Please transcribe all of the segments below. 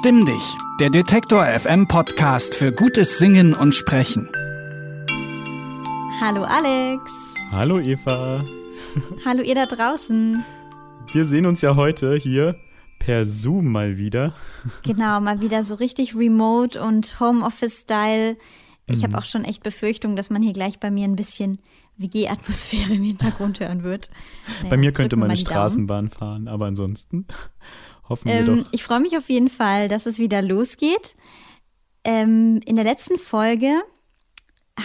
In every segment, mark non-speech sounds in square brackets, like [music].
Verstimm dich, der Detektor FM Podcast für gutes Singen und Sprechen. Hallo Alex. Hallo Eva. Hallo ihr da draußen. Wir sehen uns ja heute hier per Zoom mal wieder. Genau, mal wieder so richtig remote und Homeoffice-Style. Ich mhm. habe auch schon echt Befürchtung, dass man hier gleich bei mir ein bisschen WG-Atmosphäre im Hintergrund hören wird. Naja, bei mir könnte man eine Straßenbahn fahren, aber ansonsten hoffen ähm, wir doch. Ich freue mich auf jeden Fall, dass es wieder losgeht. Ähm, in der letzten Folge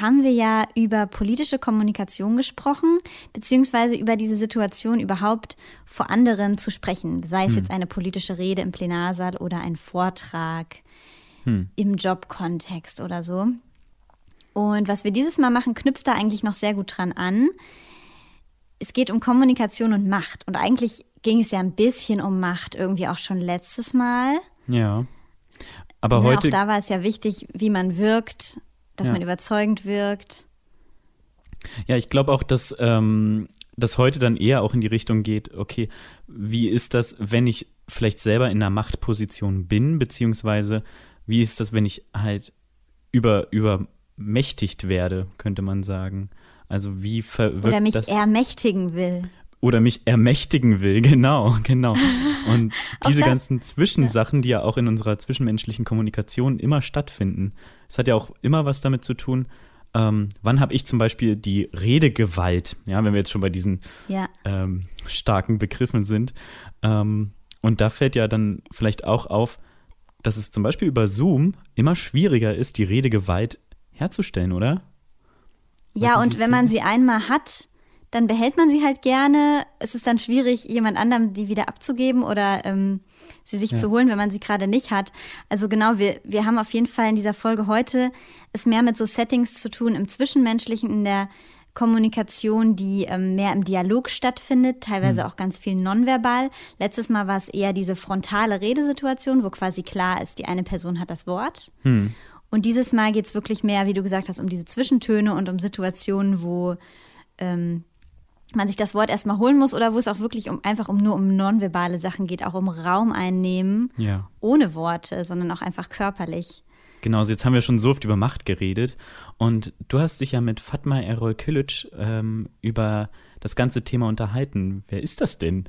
haben wir ja über politische Kommunikation gesprochen, beziehungsweise über diese Situation überhaupt vor anderen zu sprechen, sei es hm. jetzt eine politische Rede im Plenarsaal oder ein Vortrag hm. im Jobkontext oder so. Und was wir dieses Mal machen, knüpft da eigentlich noch sehr gut dran an. Es geht um Kommunikation und Macht. Und eigentlich ging es ja ein bisschen um Macht, irgendwie auch schon letztes Mal. Ja. Aber ja, heute. Auch da war es ja wichtig, wie man wirkt, dass ja. man überzeugend wirkt. Ja, ich glaube auch, dass ähm, das heute dann eher auch in die Richtung geht, okay, wie ist das, wenn ich vielleicht selber in einer Machtposition bin, beziehungsweise wie ist das, wenn ich halt über, über mächtigt werde, könnte man sagen. Also wie verwirkt Oder mich das? ermächtigen will. Oder mich ermächtigen will, [laughs] genau, genau. Und [laughs] diese ganzen Zwischensachen, die ja auch in unserer zwischenmenschlichen Kommunikation immer stattfinden. Es hat ja auch immer was damit zu tun, ähm, wann habe ich zum Beispiel die Redegewalt, ja, wenn wir jetzt schon bei diesen ja. ähm, starken Begriffen sind. Ähm, und da fällt ja dann vielleicht auch auf, dass es zum Beispiel über Zoom immer schwieriger ist, die Redegewalt herzustellen, oder? Ja, und wenn man sie einmal hat, dann behält man sie halt gerne. Es ist dann schwierig, jemand anderem die wieder abzugeben oder ähm, sie sich ja. zu holen, wenn man sie gerade nicht hat. Also genau, wir, wir haben auf jeden Fall in dieser Folge heute es mehr mit so Settings zu tun im Zwischenmenschlichen, in der Kommunikation, die ähm, mehr im Dialog stattfindet, teilweise hm. auch ganz viel nonverbal. Letztes Mal war es eher diese frontale Redesituation, wo quasi klar ist, die eine Person hat das Wort. Hm. Und dieses Mal geht es wirklich mehr, wie du gesagt hast, um diese Zwischentöne und um Situationen, wo ähm, man sich das Wort erstmal holen muss oder wo es auch wirklich um einfach um nur um nonverbale Sachen geht, auch um Raum einnehmen, ja. ohne Worte, sondern auch einfach körperlich. Genau, jetzt haben wir schon so oft über Macht geredet und du hast dich ja mit Fatma Erol Kilic ähm, über das ganze Thema unterhalten. Wer ist das denn?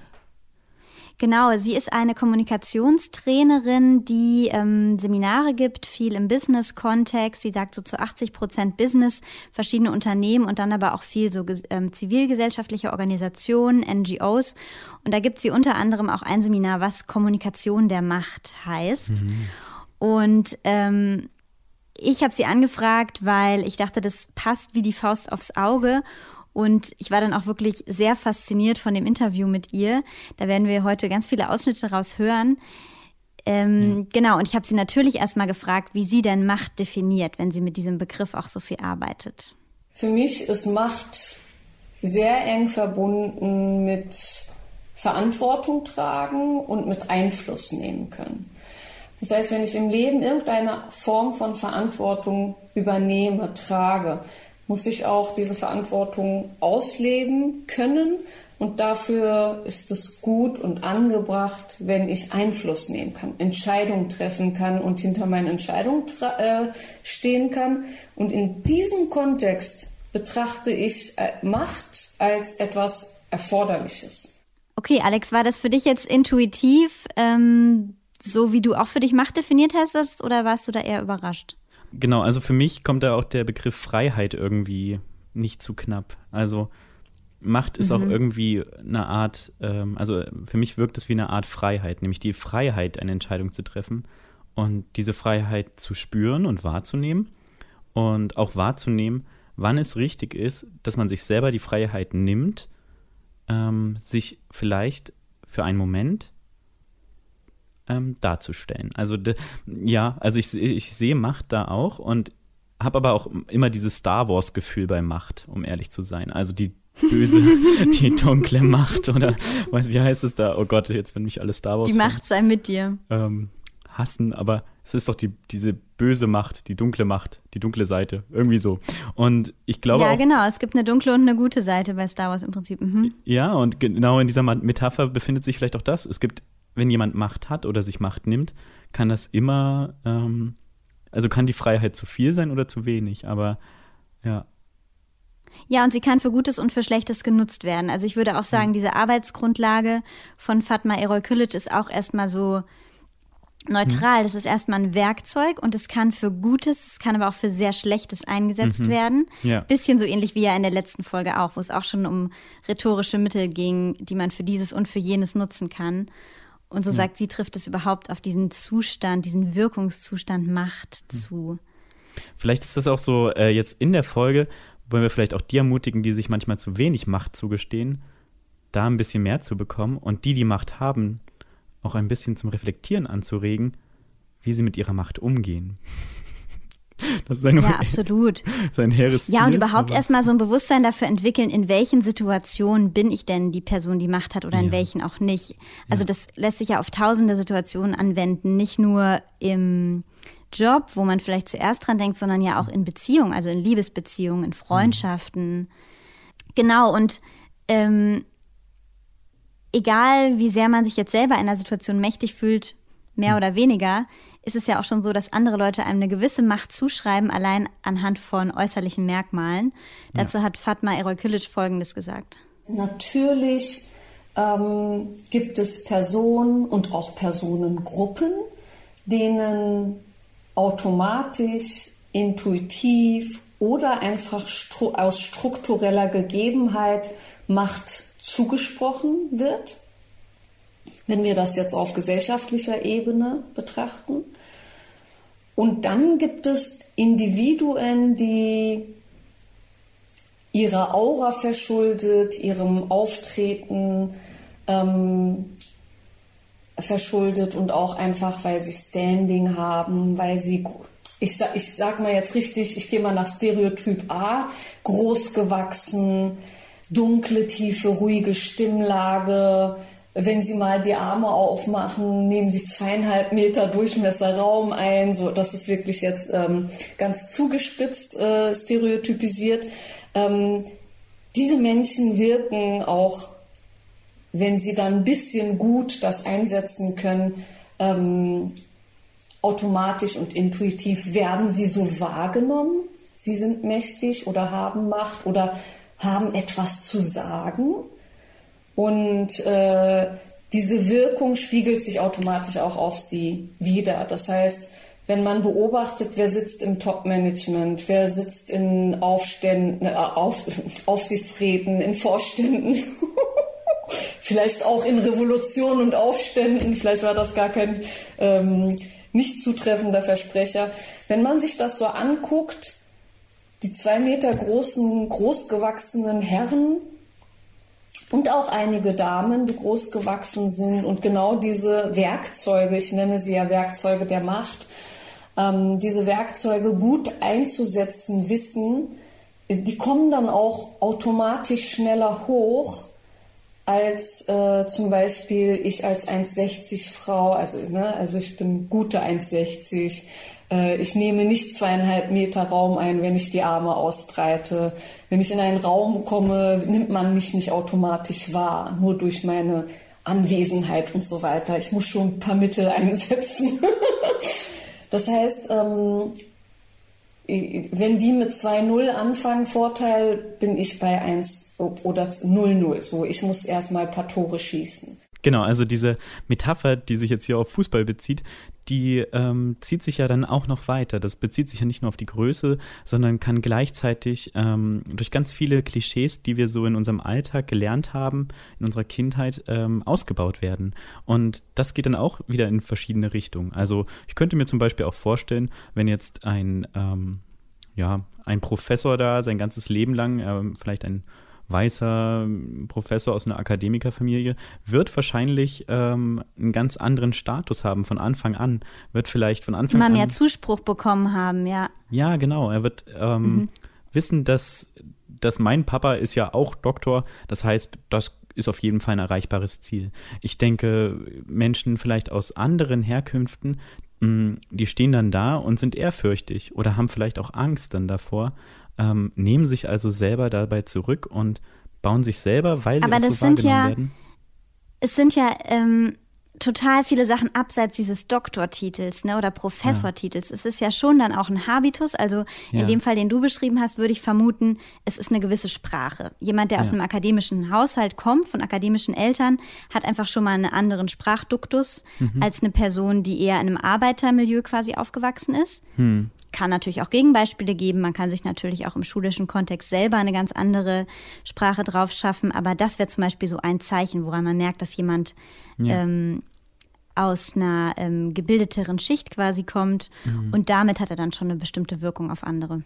Genau, sie ist eine Kommunikationstrainerin, die ähm, Seminare gibt, viel im Business-Kontext. Sie sagt so zu 80 Prozent Business, verschiedene Unternehmen und dann aber auch viel so ähm, zivilgesellschaftliche Organisationen, NGOs. Und da gibt sie unter anderem auch ein Seminar, was Kommunikation der Macht heißt. Mhm. Und ähm, ich habe sie angefragt, weil ich dachte, das passt wie die Faust aufs Auge. Und ich war dann auch wirklich sehr fasziniert von dem Interview mit ihr. Da werden wir heute ganz viele Ausschnitte daraus hören. Ähm, ja. Genau, und ich habe sie natürlich erstmal gefragt, wie sie denn Macht definiert, wenn sie mit diesem Begriff auch so viel arbeitet. Für mich ist Macht sehr eng verbunden mit Verantwortung tragen und mit Einfluss nehmen können. Das heißt, wenn ich im Leben irgendeine Form von Verantwortung übernehme, trage, muss ich auch diese Verantwortung ausleben können. Und dafür ist es gut und angebracht, wenn ich Einfluss nehmen kann, Entscheidungen treffen kann und hinter meinen Entscheidungen äh, stehen kann. Und in diesem Kontext betrachte ich äh, Macht als etwas Erforderliches. Okay, Alex, war das für dich jetzt intuitiv, ähm, so wie du auch für dich Macht definiert hast, oder warst du da eher überrascht? Genau, also für mich kommt da auch der Begriff Freiheit irgendwie nicht zu knapp. Also Macht ist mhm. auch irgendwie eine Art, ähm, also für mich wirkt es wie eine Art Freiheit, nämlich die Freiheit, eine Entscheidung zu treffen und diese Freiheit zu spüren und wahrzunehmen und auch wahrzunehmen, wann es richtig ist, dass man sich selber die Freiheit nimmt, ähm, sich vielleicht für einen Moment ähm, darzustellen. Also de, ja, also ich, ich sehe Macht da auch und habe aber auch immer dieses Star Wars-Gefühl bei Macht, um ehrlich zu sein. Also die böse, [laughs] die dunkle Macht oder weiß, wie heißt es da? Oh Gott, jetzt wenn mich alle Star Wars. Die Macht sei mit dir. Ähm, hassen, aber es ist doch die, diese böse Macht, die dunkle Macht, die dunkle Seite, irgendwie so. Und ich glaube. Ja, genau, es gibt eine dunkle und eine gute Seite bei Star Wars im Prinzip. Mhm. Ja, und genau in dieser Metapher befindet sich vielleicht auch das. Es gibt wenn jemand Macht hat oder sich Macht nimmt, kann das immer, ähm, also kann die Freiheit zu viel sein oder zu wenig, aber ja. Ja, und sie kann für Gutes und für Schlechtes genutzt werden. Also ich würde auch sagen, diese Arbeitsgrundlage von Fatma Erol Kilic ist auch erstmal so neutral. Das ist erstmal ein Werkzeug und es kann für Gutes, es kann aber auch für sehr Schlechtes eingesetzt Mhm. werden. Ja. Bisschen so ähnlich wie ja in der letzten Folge auch, wo es auch schon um rhetorische Mittel ging, die man für dieses und für jenes nutzen kann. Und so sagt sie, trifft es überhaupt auf diesen Zustand, diesen Wirkungszustand Macht Mhm. zu. Vielleicht ist das auch so, äh, jetzt in der Folge wollen wir vielleicht auch die ermutigen, die sich manchmal zu wenig Macht zugestehen, da ein bisschen mehr zu bekommen und die, die Macht haben, auch ein bisschen zum Reflektieren anzuregen, wie sie mit ihrer Macht umgehen. Das ist ein, Ja, absolut. [laughs] sein hehres Ja, und überhaupt erstmal so ein Bewusstsein dafür entwickeln, in welchen Situationen bin ich denn die Person, die Macht hat oder in Ja. welchen auch nicht. Also das lässt sich ja auf tausende Situationen anwenden, nicht nur im Job, wo man vielleicht zuerst dran denkt, sondern ja auch in Beziehungen, also in Liebesbeziehungen, in Freundschaften. Genau, und ähm, egal wie sehr man sich jetzt selber in einer Situation mächtig fühlt, mehr oder weniger, ist es ja auch schon so, dass andere Leute einem eine gewisse Macht zuschreiben, allein anhand von äußerlichen Merkmalen. Dazu hat Fatma Erol Kilic Folgendes gesagt. Natürlich ähm, gibt es Personen und auch Personengruppen, denen automatisch, intuitiv oder einfach stru aus struktureller Gegebenheit Macht zugesprochen wird. Wenn wir das jetzt auf gesellschaftlicher Ebene betrachten. Und dann gibt es Individuen, die ihrer Aura verschuldet, ihrem Auftreten ähm, verschuldet und auch einfach, weil sie Standing haben, weil sie, ich sag, ich sag mal jetzt richtig, ich gehe mal nach Stereotyp A, groß gewachsen, dunkle, tiefe, ruhige Stimmlage. Wenn sie mal die Arme aufmachen, nehmen sie zweieinhalb Meter Durchmesser Raum ein. So, das ist wirklich jetzt ähm, ganz zugespitzt äh, stereotypisiert. Ähm, diese Menschen wirken auch, wenn sie dann ein bisschen gut das einsetzen können, ähm, automatisch und intuitiv werden sie so wahrgenommen. Sie sind mächtig oder haben Macht oder haben etwas zu sagen. Und äh, diese Wirkung spiegelt sich automatisch auch auf sie wieder. Das heißt, wenn man beobachtet, wer sitzt im Top-Management, wer sitzt in Aufständen, äh, auf, [laughs] Aufsichtsräten, in Vorständen, [laughs] vielleicht auch in Revolutionen und Aufständen, vielleicht war das gar kein ähm, nicht zutreffender Versprecher. Wenn man sich das so anguckt, die zwei Meter großen, großgewachsenen Herren und auch einige Damen, die groß gewachsen sind und genau diese Werkzeuge, ich nenne sie ja Werkzeuge der Macht, ähm, diese Werkzeuge gut einzusetzen wissen, die kommen dann auch automatisch schneller hoch als äh, zum Beispiel ich als 1,60 Frau, also, ne, also ich bin gute 1,60. Äh, ich nehme nicht zweieinhalb Meter Raum ein, wenn ich die Arme ausbreite. Wenn ich in einen Raum komme, nimmt man mich nicht automatisch wahr, nur durch meine Anwesenheit und so weiter. Ich muss schon ein paar Mittel [laughs] einsetzen. das heißt, ähm, wenn die mit 2-0 anfangen, Vorteil, bin ich bei 1 oder 0-0. So, ich muss erstmal ein paar Tore schießen. Genau, also diese Metapher, die sich jetzt hier auf Fußball bezieht, die ähm, zieht sich ja dann auch noch weiter. Das bezieht sich ja nicht nur auf die Größe, sondern kann gleichzeitig ähm, durch ganz viele Klischees, die wir so in unserem Alltag gelernt haben, in unserer Kindheit, ähm, ausgebaut werden. Und das geht dann auch wieder in verschiedene Richtungen. Also ich könnte mir zum Beispiel auch vorstellen, wenn jetzt ein, ähm, ja, ein Professor da sein ganzes Leben lang, ähm, vielleicht ein weißer Professor aus einer Akademikerfamilie, wird wahrscheinlich ähm, einen ganz anderen Status haben von Anfang an. Wird vielleicht von Anfang Immer an. mehr Zuspruch bekommen haben, ja. Ja, genau. Er wird ähm, Mhm. wissen, dass, dass mein Papa ist ja auch Doktor. Das heißt, das ist auf jeden Fall ein erreichbares Ziel. Ich denke, Menschen vielleicht aus anderen Herkünften, mh, die stehen dann da und sind ehrfürchtig oder haben vielleicht auch Angst dann davor, ähm, nehmen sich also selber dabei zurück und bauen sich selber, weil sie Aber auch das so sind ja- werden. Es sind ja ähm, total viele Sachen abseits dieses Doktortitels ne, oder Professortitels. Ja. Es ist ja schon dann auch ein Habitus. Also in ja. dem Fall, den du beschrieben hast, würde ich vermuten, es ist eine gewisse Sprache. Jemand, der aus einem akademischen Haushalt kommt, von akademischen Eltern, hat einfach schon mal einen anderen Sprachduktus mhm. als eine Person, die eher in einem Arbeitermilieu quasi aufgewachsen ist. Mhm kann natürlich auch Gegenbeispiele geben. Man kann sich natürlich auch im schulischen Kontext selber eine ganz andere Sprache drauf schaffen. Aber das wäre zum Beispiel so ein Zeichen, woran man merkt, dass jemand ja. ähm, aus einer ähm, gebildeteren Schicht quasi kommt. Mhm. Und damit hat er dann schon eine bestimmte Wirkung auf andere.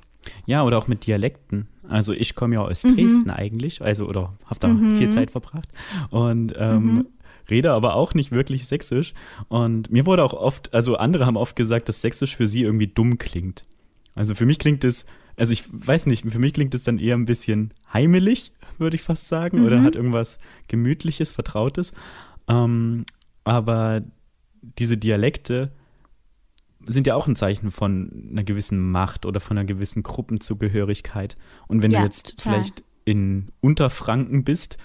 Ja, oder auch mit Dialekten. Also ich komme ja aus mhm. Dresden eigentlich, also oder habe da mhm. viel Zeit verbracht. Und ähm, mhm rede aber auch nicht wirklich sächsisch. Und mir wurde auch oft, also andere haben oft gesagt, dass sächsisch für sie irgendwie dumm klingt. Also für mich klingt es, also ich weiß nicht, für mich klingt es dann eher ein bisschen heimelig, würde ich fast sagen, mhm. oder hat irgendwas Gemütliches, Vertrautes. Ähm, aber diese Dialekte sind ja auch ein Zeichen von einer gewissen Macht oder von einer gewissen Gruppenzugehörigkeit. Und wenn ja, du jetzt total. vielleicht in Unterfranken bist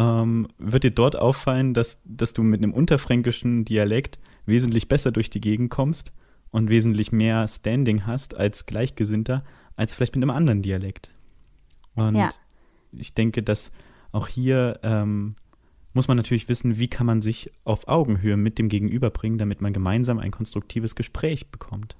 ähm, wird dir dort auffallen, dass, dass du mit einem unterfränkischen Dialekt wesentlich besser durch die Gegend kommst und wesentlich mehr Standing hast als Gleichgesinnter, als vielleicht mit einem anderen Dialekt. Und ja. ich denke, dass auch hier ähm, muss man natürlich wissen, wie kann man sich auf Augenhöhe mit dem Gegenüber bringen, damit man gemeinsam ein konstruktives Gespräch bekommt.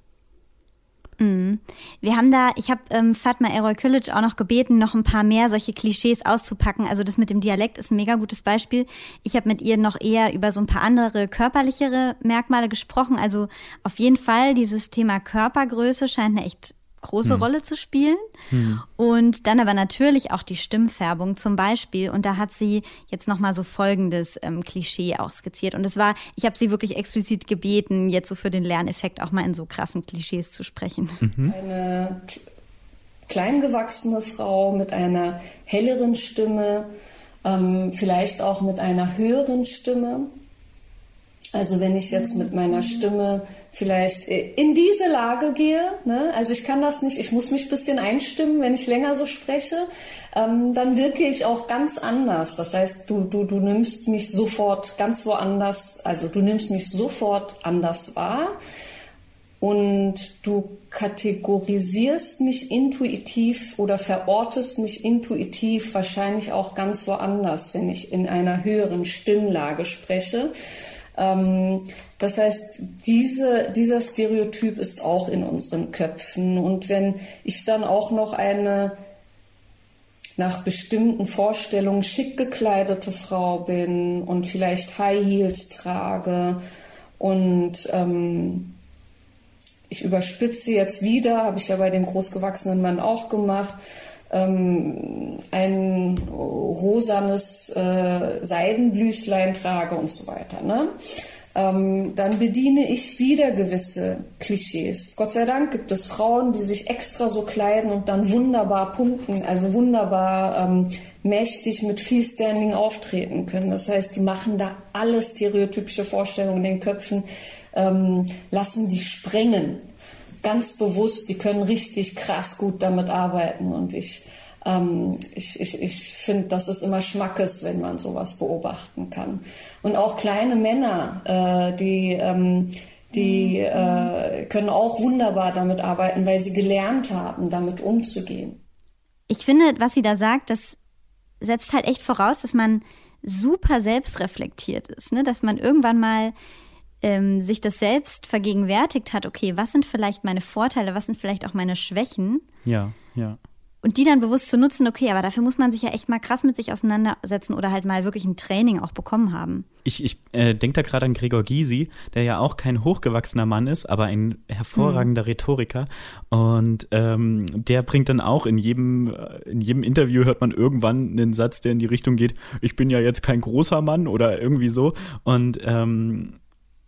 Mhm. Wir haben da, ich habe ähm, Fatma Erol Kilic auch noch gebeten, noch ein paar mehr solche Klischees auszupacken. Also das mit dem Dialekt ist ein mega gutes Beispiel. Ich habe mit ihr noch eher über so ein paar andere körperlichere Merkmale gesprochen. Also auf jeden Fall dieses Thema Körpergröße scheint eine echt große hm. Rolle zu spielen. Hm. Und dann aber natürlich auch die Stimmfärbung zum Beispiel. Und da hat sie jetzt nochmal so folgendes ähm, Klischee auch skizziert. Und es war, ich habe sie wirklich explizit gebeten, jetzt so für den Lerneffekt auch mal in so krassen Klischees zu sprechen. Mhm. Eine kleingewachsene Frau mit einer helleren Stimme, ähm, vielleicht auch mit einer höheren Stimme. Also wenn ich jetzt mit meiner Stimme vielleicht in diese Lage gehe, ne? also ich kann das nicht, ich muss mich ein bisschen einstimmen, wenn ich länger so spreche, ähm, dann wirke ich auch ganz anders. Das heißt, du, du, du nimmst mich sofort ganz woanders, also du nimmst mich sofort anders wahr und du kategorisierst mich intuitiv oder verortest mich intuitiv wahrscheinlich auch ganz woanders, wenn ich in einer höheren Stimmlage spreche. Ähm, das heißt, diese, dieser Stereotyp ist auch in unseren Köpfen. Und wenn ich dann auch noch eine nach bestimmten Vorstellungen schick gekleidete Frau bin und vielleicht High Heels trage und ähm, ich überspitze jetzt wieder, habe ich ja bei dem großgewachsenen Mann auch gemacht, ähm, ein rosanes äh, Seidenblüslein trage und so weiter. Ne? Ähm, dann bediene ich wieder gewisse Klischees. Gott sei Dank gibt es Frauen, die sich extra so kleiden und dann wunderbar punkten, also wunderbar ähm, mächtig mit viel Standing auftreten können. Das heißt, die machen da alle stereotypische Vorstellungen in den Köpfen, ähm, lassen die sprengen ganz bewusst, die können richtig krass gut damit arbeiten und ich ähm, ich, ich, ich finde, das ist immer Schmackes, wenn man sowas beobachten kann. Und auch kleine Männer, äh, die, ähm, die äh, können auch wunderbar damit arbeiten, weil sie gelernt haben, damit umzugehen. Ich finde, was sie da sagt, das setzt halt echt voraus, dass man super selbstreflektiert ist, ne? dass man irgendwann mal ähm, sich das selbst vergegenwärtigt hat, okay, was sind vielleicht meine Vorteile, was sind vielleicht auch meine Schwächen? Ja, ja. Und die dann bewusst zu nutzen, okay, aber dafür muss man sich ja echt mal krass mit sich auseinandersetzen oder halt mal wirklich ein Training auch bekommen haben. Ich, ich äh, denke da gerade an Gregor Gysi, der ja auch kein hochgewachsener Mann ist, aber ein hervorragender mhm. Rhetoriker. Und ähm, der bringt dann auch in jedem, äh, in jedem Interview hört man irgendwann einen Satz, der in die Richtung geht, ich bin ja jetzt kein großer Mann oder irgendwie so. Und ähm,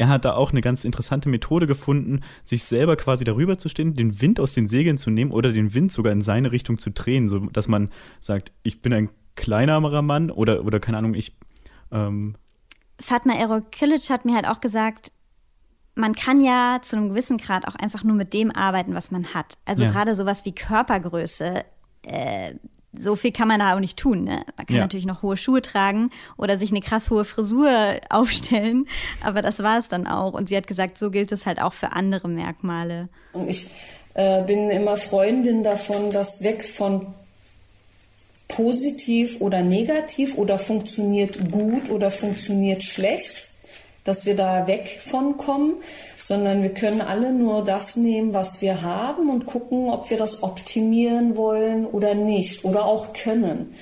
er hat da auch eine ganz interessante Methode gefunden, sich selber quasi darüber zu stehen, den Wind aus den Segeln zu nehmen oder den Wind sogar in seine Richtung zu drehen, so dass man sagt, ich bin ein kleinerer Mann oder, oder keine Ahnung, ich. Ähm Fatma Erokilic hat mir halt auch gesagt, man kann ja zu einem gewissen Grad auch einfach nur mit dem arbeiten, was man hat. Also ja. gerade sowas wie Körpergröße, äh, so viel kann man da auch nicht tun. Ne? Man kann ja. natürlich noch hohe Schuhe tragen oder sich eine krass hohe Frisur [laughs] aufstellen, aber das war es dann auch. Und sie hat gesagt, so gilt es halt auch für andere Merkmale. Und ich äh, bin immer Freundin davon, dass weg von positiv oder negativ oder funktioniert gut oder funktioniert schlecht, dass wir da weg von kommen, sondern wir können alle nur das nehmen, was wir haben und gucken, ob wir das optimieren wollen oder nicht oder auch können.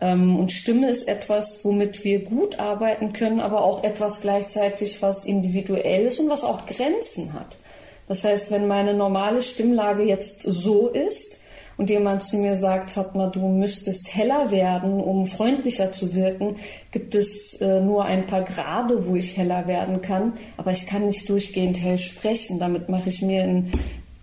Ähm, und Stimme ist etwas, womit wir gut arbeiten können, aber auch etwas gleichzeitig, was individuell ist und was auch Grenzen hat. Das heißt, wenn meine normale Stimmlage jetzt so ist, und jemand zu mir sagt, Fatma, du müsstest heller werden, um freundlicher zu wirken, gibt es äh, nur ein paar Grade, wo ich heller werden kann, aber ich kann nicht durchgehend hell sprechen. Damit mache ich mir in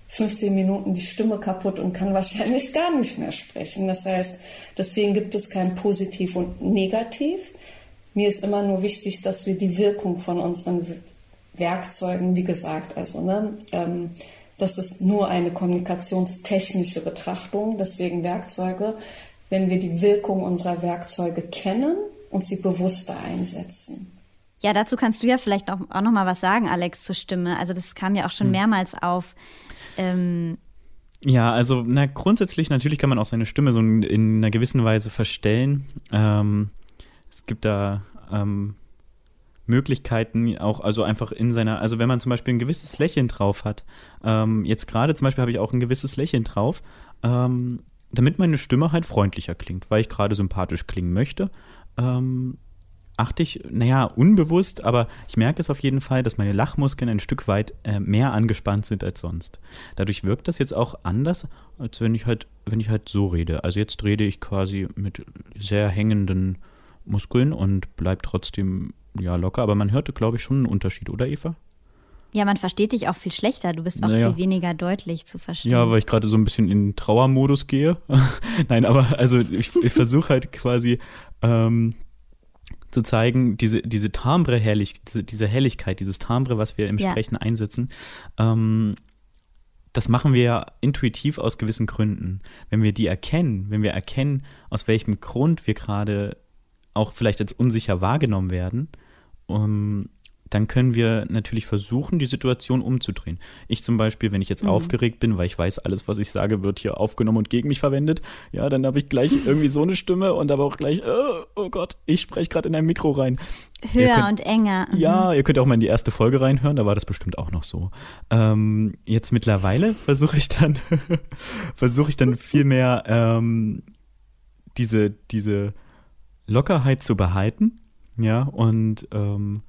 15 Minuten die Stimme kaputt und kann [laughs] wahrscheinlich gar nicht mehr sprechen. Das heißt, deswegen gibt es kein Positiv und Negativ. Mir ist immer nur wichtig, dass wir die Wirkung von unseren Werkzeugen, wie gesagt, also ne, ähm, das ist nur eine kommunikationstechnische Betrachtung, deswegen Werkzeuge. Wenn wir die Wirkung unserer Werkzeuge kennen und sie bewusster einsetzen. Ja, dazu kannst du ja vielleicht auch, auch noch mal was sagen, Alex, zur Stimme. Also das kam ja auch schon hm. mehrmals auf. Ähm ja, also na, grundsätzlich natürlich kann man auch seine Stimme so in, in einer gewissen Weise verstellen. Ähm, es gibt da ähm, Möglichkeiten auch, also einfach in seiner, also wenn man zum Beispiel ein gewisses Lächeln drauf hat, ähm, jetzt gerade zum Beispiel habe ich auch ein gewisses Lächeln drauf, ähm, damit meine Stimme halt freundlicher klingt, weil ich gerade sympathisch klingen möchte, ähm, achte ich, naja, unbewusst, aber ich merke es auf jeden Fall, dass meine Lachmuskeln ein Stück weit äh, mehr angespannt sind als sonst. Dadurch wirkt das jetzt auch anders, als wenn ich halt, wenn ich halt so rede. Also jetzt rede ich quasi mit sehr hängenden Muskeln und bleib trotzdem ja locker, aber man hörte, glaube ich, schon einen Unterschied, oder Eva? Ja, man versteht dich auch viel schlechter. Du bist auch naja. viel weniger deutlich zu verstehen. Ja, weil ich gerade so ein bisschen in Trauermodus gehe. [laughs] Nein, aber also ich, ich versuche halt quasi ähm, zu zeigen, diese, diese Timbre herrlich, diese, diese Helligkeit, dieses Timbre, was wir im ja. Sprechen einsetzen, ähm, das machen wir ja intuitiv aus gewissen Gründen. Wenn wir die erkennen, wenn wir erkennen, aus welchem Grund wir gerade auch vielleicht als unsicher wahrgenommen werden, um, dann können wir natürlich versuchen, die Situation umzudrehen. Ich zum Beispiel, wenn ich jetzt mhm. aufgeregt bin, weil ich weiß, alles, was ich sage, wird hier aufgenommen und gegen mich verwendet, ja, dann habe ich gleich irgendwie so eine Stimme und aber auch gleich, oh, oh Gott, ich spreche gerade in ein Mikro rein. Höher könnt, und enger. Mhm. Ja, ihr könnt auch mal in die erste Folge reinhören, da war das bestimmt auch noch so. Ähm, jetzt mittlerweile versuche ich dann, [laughs] versuche ich dann [laughs] viel mehr ähm, diese, diese Lockerheit zu behalten, ja, und ähm,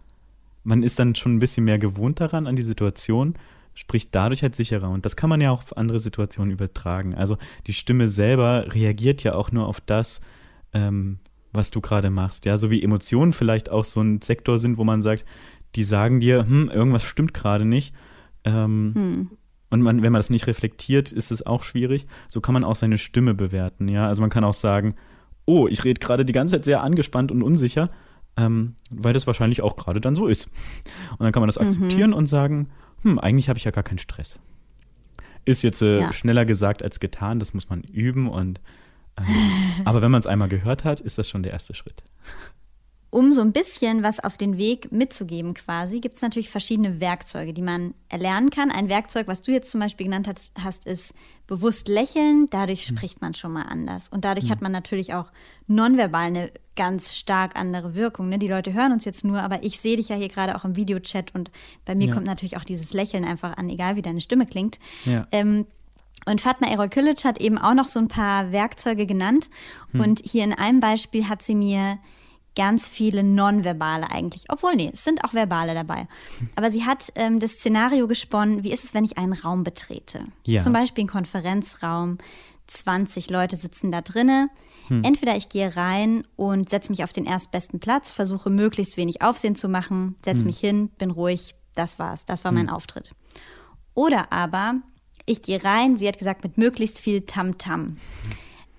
man ist dann schon ein bisschen mehr gewohnt daran, an die Situation, spricht dadurch halt sicherer. Und das kann man ja auch auf andere Situationen übertragen. Also die Stimme selber reagiert ja auch nur auf das, ähm, was du gerade machst. Ja, so wie Emotionen vielleicht auch so ein Sektor sind, wo man sagt, die sagen dir, hm, irgendwas stimmt gerade nicht. Ähm, hm. Und man, wenn man das nicht reflektiert, ist es auch schwierig. So kann man auch seine Stimme bewerten. Ja, also man kann auch sagen, oh, ich rede gerade die ganze Zeit sehr angespannt und unsicher, ähm, weil das wahrscheinlich auch gerade dann so ist. Und dann kann man das mhm. akzeptieren und sagen, hm, eigentlich habe ich ja gar keinen Stress. Ist jetzt äh, ja. schneller gesagt als getan, das muss man üben und ähm, aber wenn man es einmal gehört hat, ist das schon der erste Schritt um so ein bisschen was auf den Weg mitzugeben quasi, gibt es natürlich verschiedene Werkzeuge, die man erlernen kann. Ein Werkzeug, was du jetzt zum Beispiel genannt hast, hast ist bewusst lächeln. Dadurch mhm. spricht man schon mal anders. Und dadurch mhm. hat man natürlich auch nonverbal eine ganz stark andere Wirkung. Ne? Die Leute hören uns jetzt nur, aber ich sehe dich ja hier gerade auch im Videochat und bei mir ja. kommt natürlich auch dieses Lächeln einfach an, egal wie deine Stimme klingt. Ja. Ähm, und Fatma Erol-Kilic hat eben auch noch so ein paar Werkzeuge genannt. Hm. Und hier in einem Beispiel hat sie mir ganz viele nonverbale eigentlich. Obwohl, nee, es sind auch verbale dabei. Aber sie hat ähm, das Szenario gesponnen, wie ist es, wenn ich einen Raum betrete? Ja. Zum Beispiel einen Konferenzraum. 20 Leute sitzen da drinnen. Hm. Entweder ich gehe rein und setze mich auf den erstbesten Platz, versuche möglichst wenig Aufsehen zu machen, setze hm. mich hin, bin ruhig, das war's, das war hm. mein Auftritt. Oder aber ich gehe rein, sie hat gesagt, mit möglichst viel Tamtam. -Tam.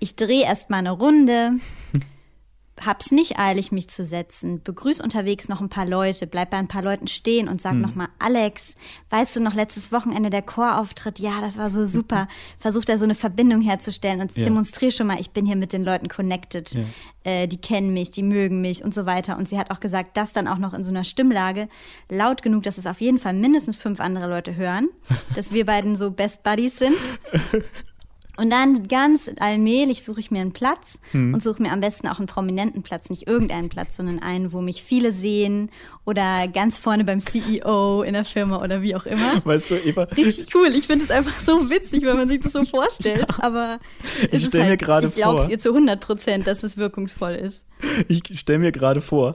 Ich drehe erstmal eine Runde, [laughs] hab's nicht eilig, mich zu setzen. Begrüß unterwegs noch ein paar Leute, bleib bei ein paar Leuten stehen und sag hm. nochmal, Alex, weißt du noch letztes Wochenende der Chorauftritt? Ja, das war so super. Versuch da so eine Verbindung herzustellen und ja. demonstriere schon mal, ich bin hier mit den Leuten connected. Ja. Äh, die kennen mich, die mögen mich und so weiter. Und sie hat auch gesagt, das dann auch noch in so einer Stimmlage, laut genug, dass es auf jeden Fall mindestens fünf andere Leute hören, [laughs] dass wir beiden so Best Buddies sind. [laughs] Und dann ganz allmählich suche ich mir einen Platz mhm. und suche mir am besten auch einen prominenten Platz, nicht irgendeinen Platz, sondern einen, wo mich viele sehen oder ganz vorne beim CEO in der Firma oder wie auch immer. Weißt du, Eva? Richtig cool. Ich finde es einfach so witzig, wenn man sich das so vorstellt. Ja. Aber ich stelle halt, mir gerade vor. Ich glaube es ihr zu 100 Prozent, dass es wirkungsvoll ist. Ich stelle mir gerade vor,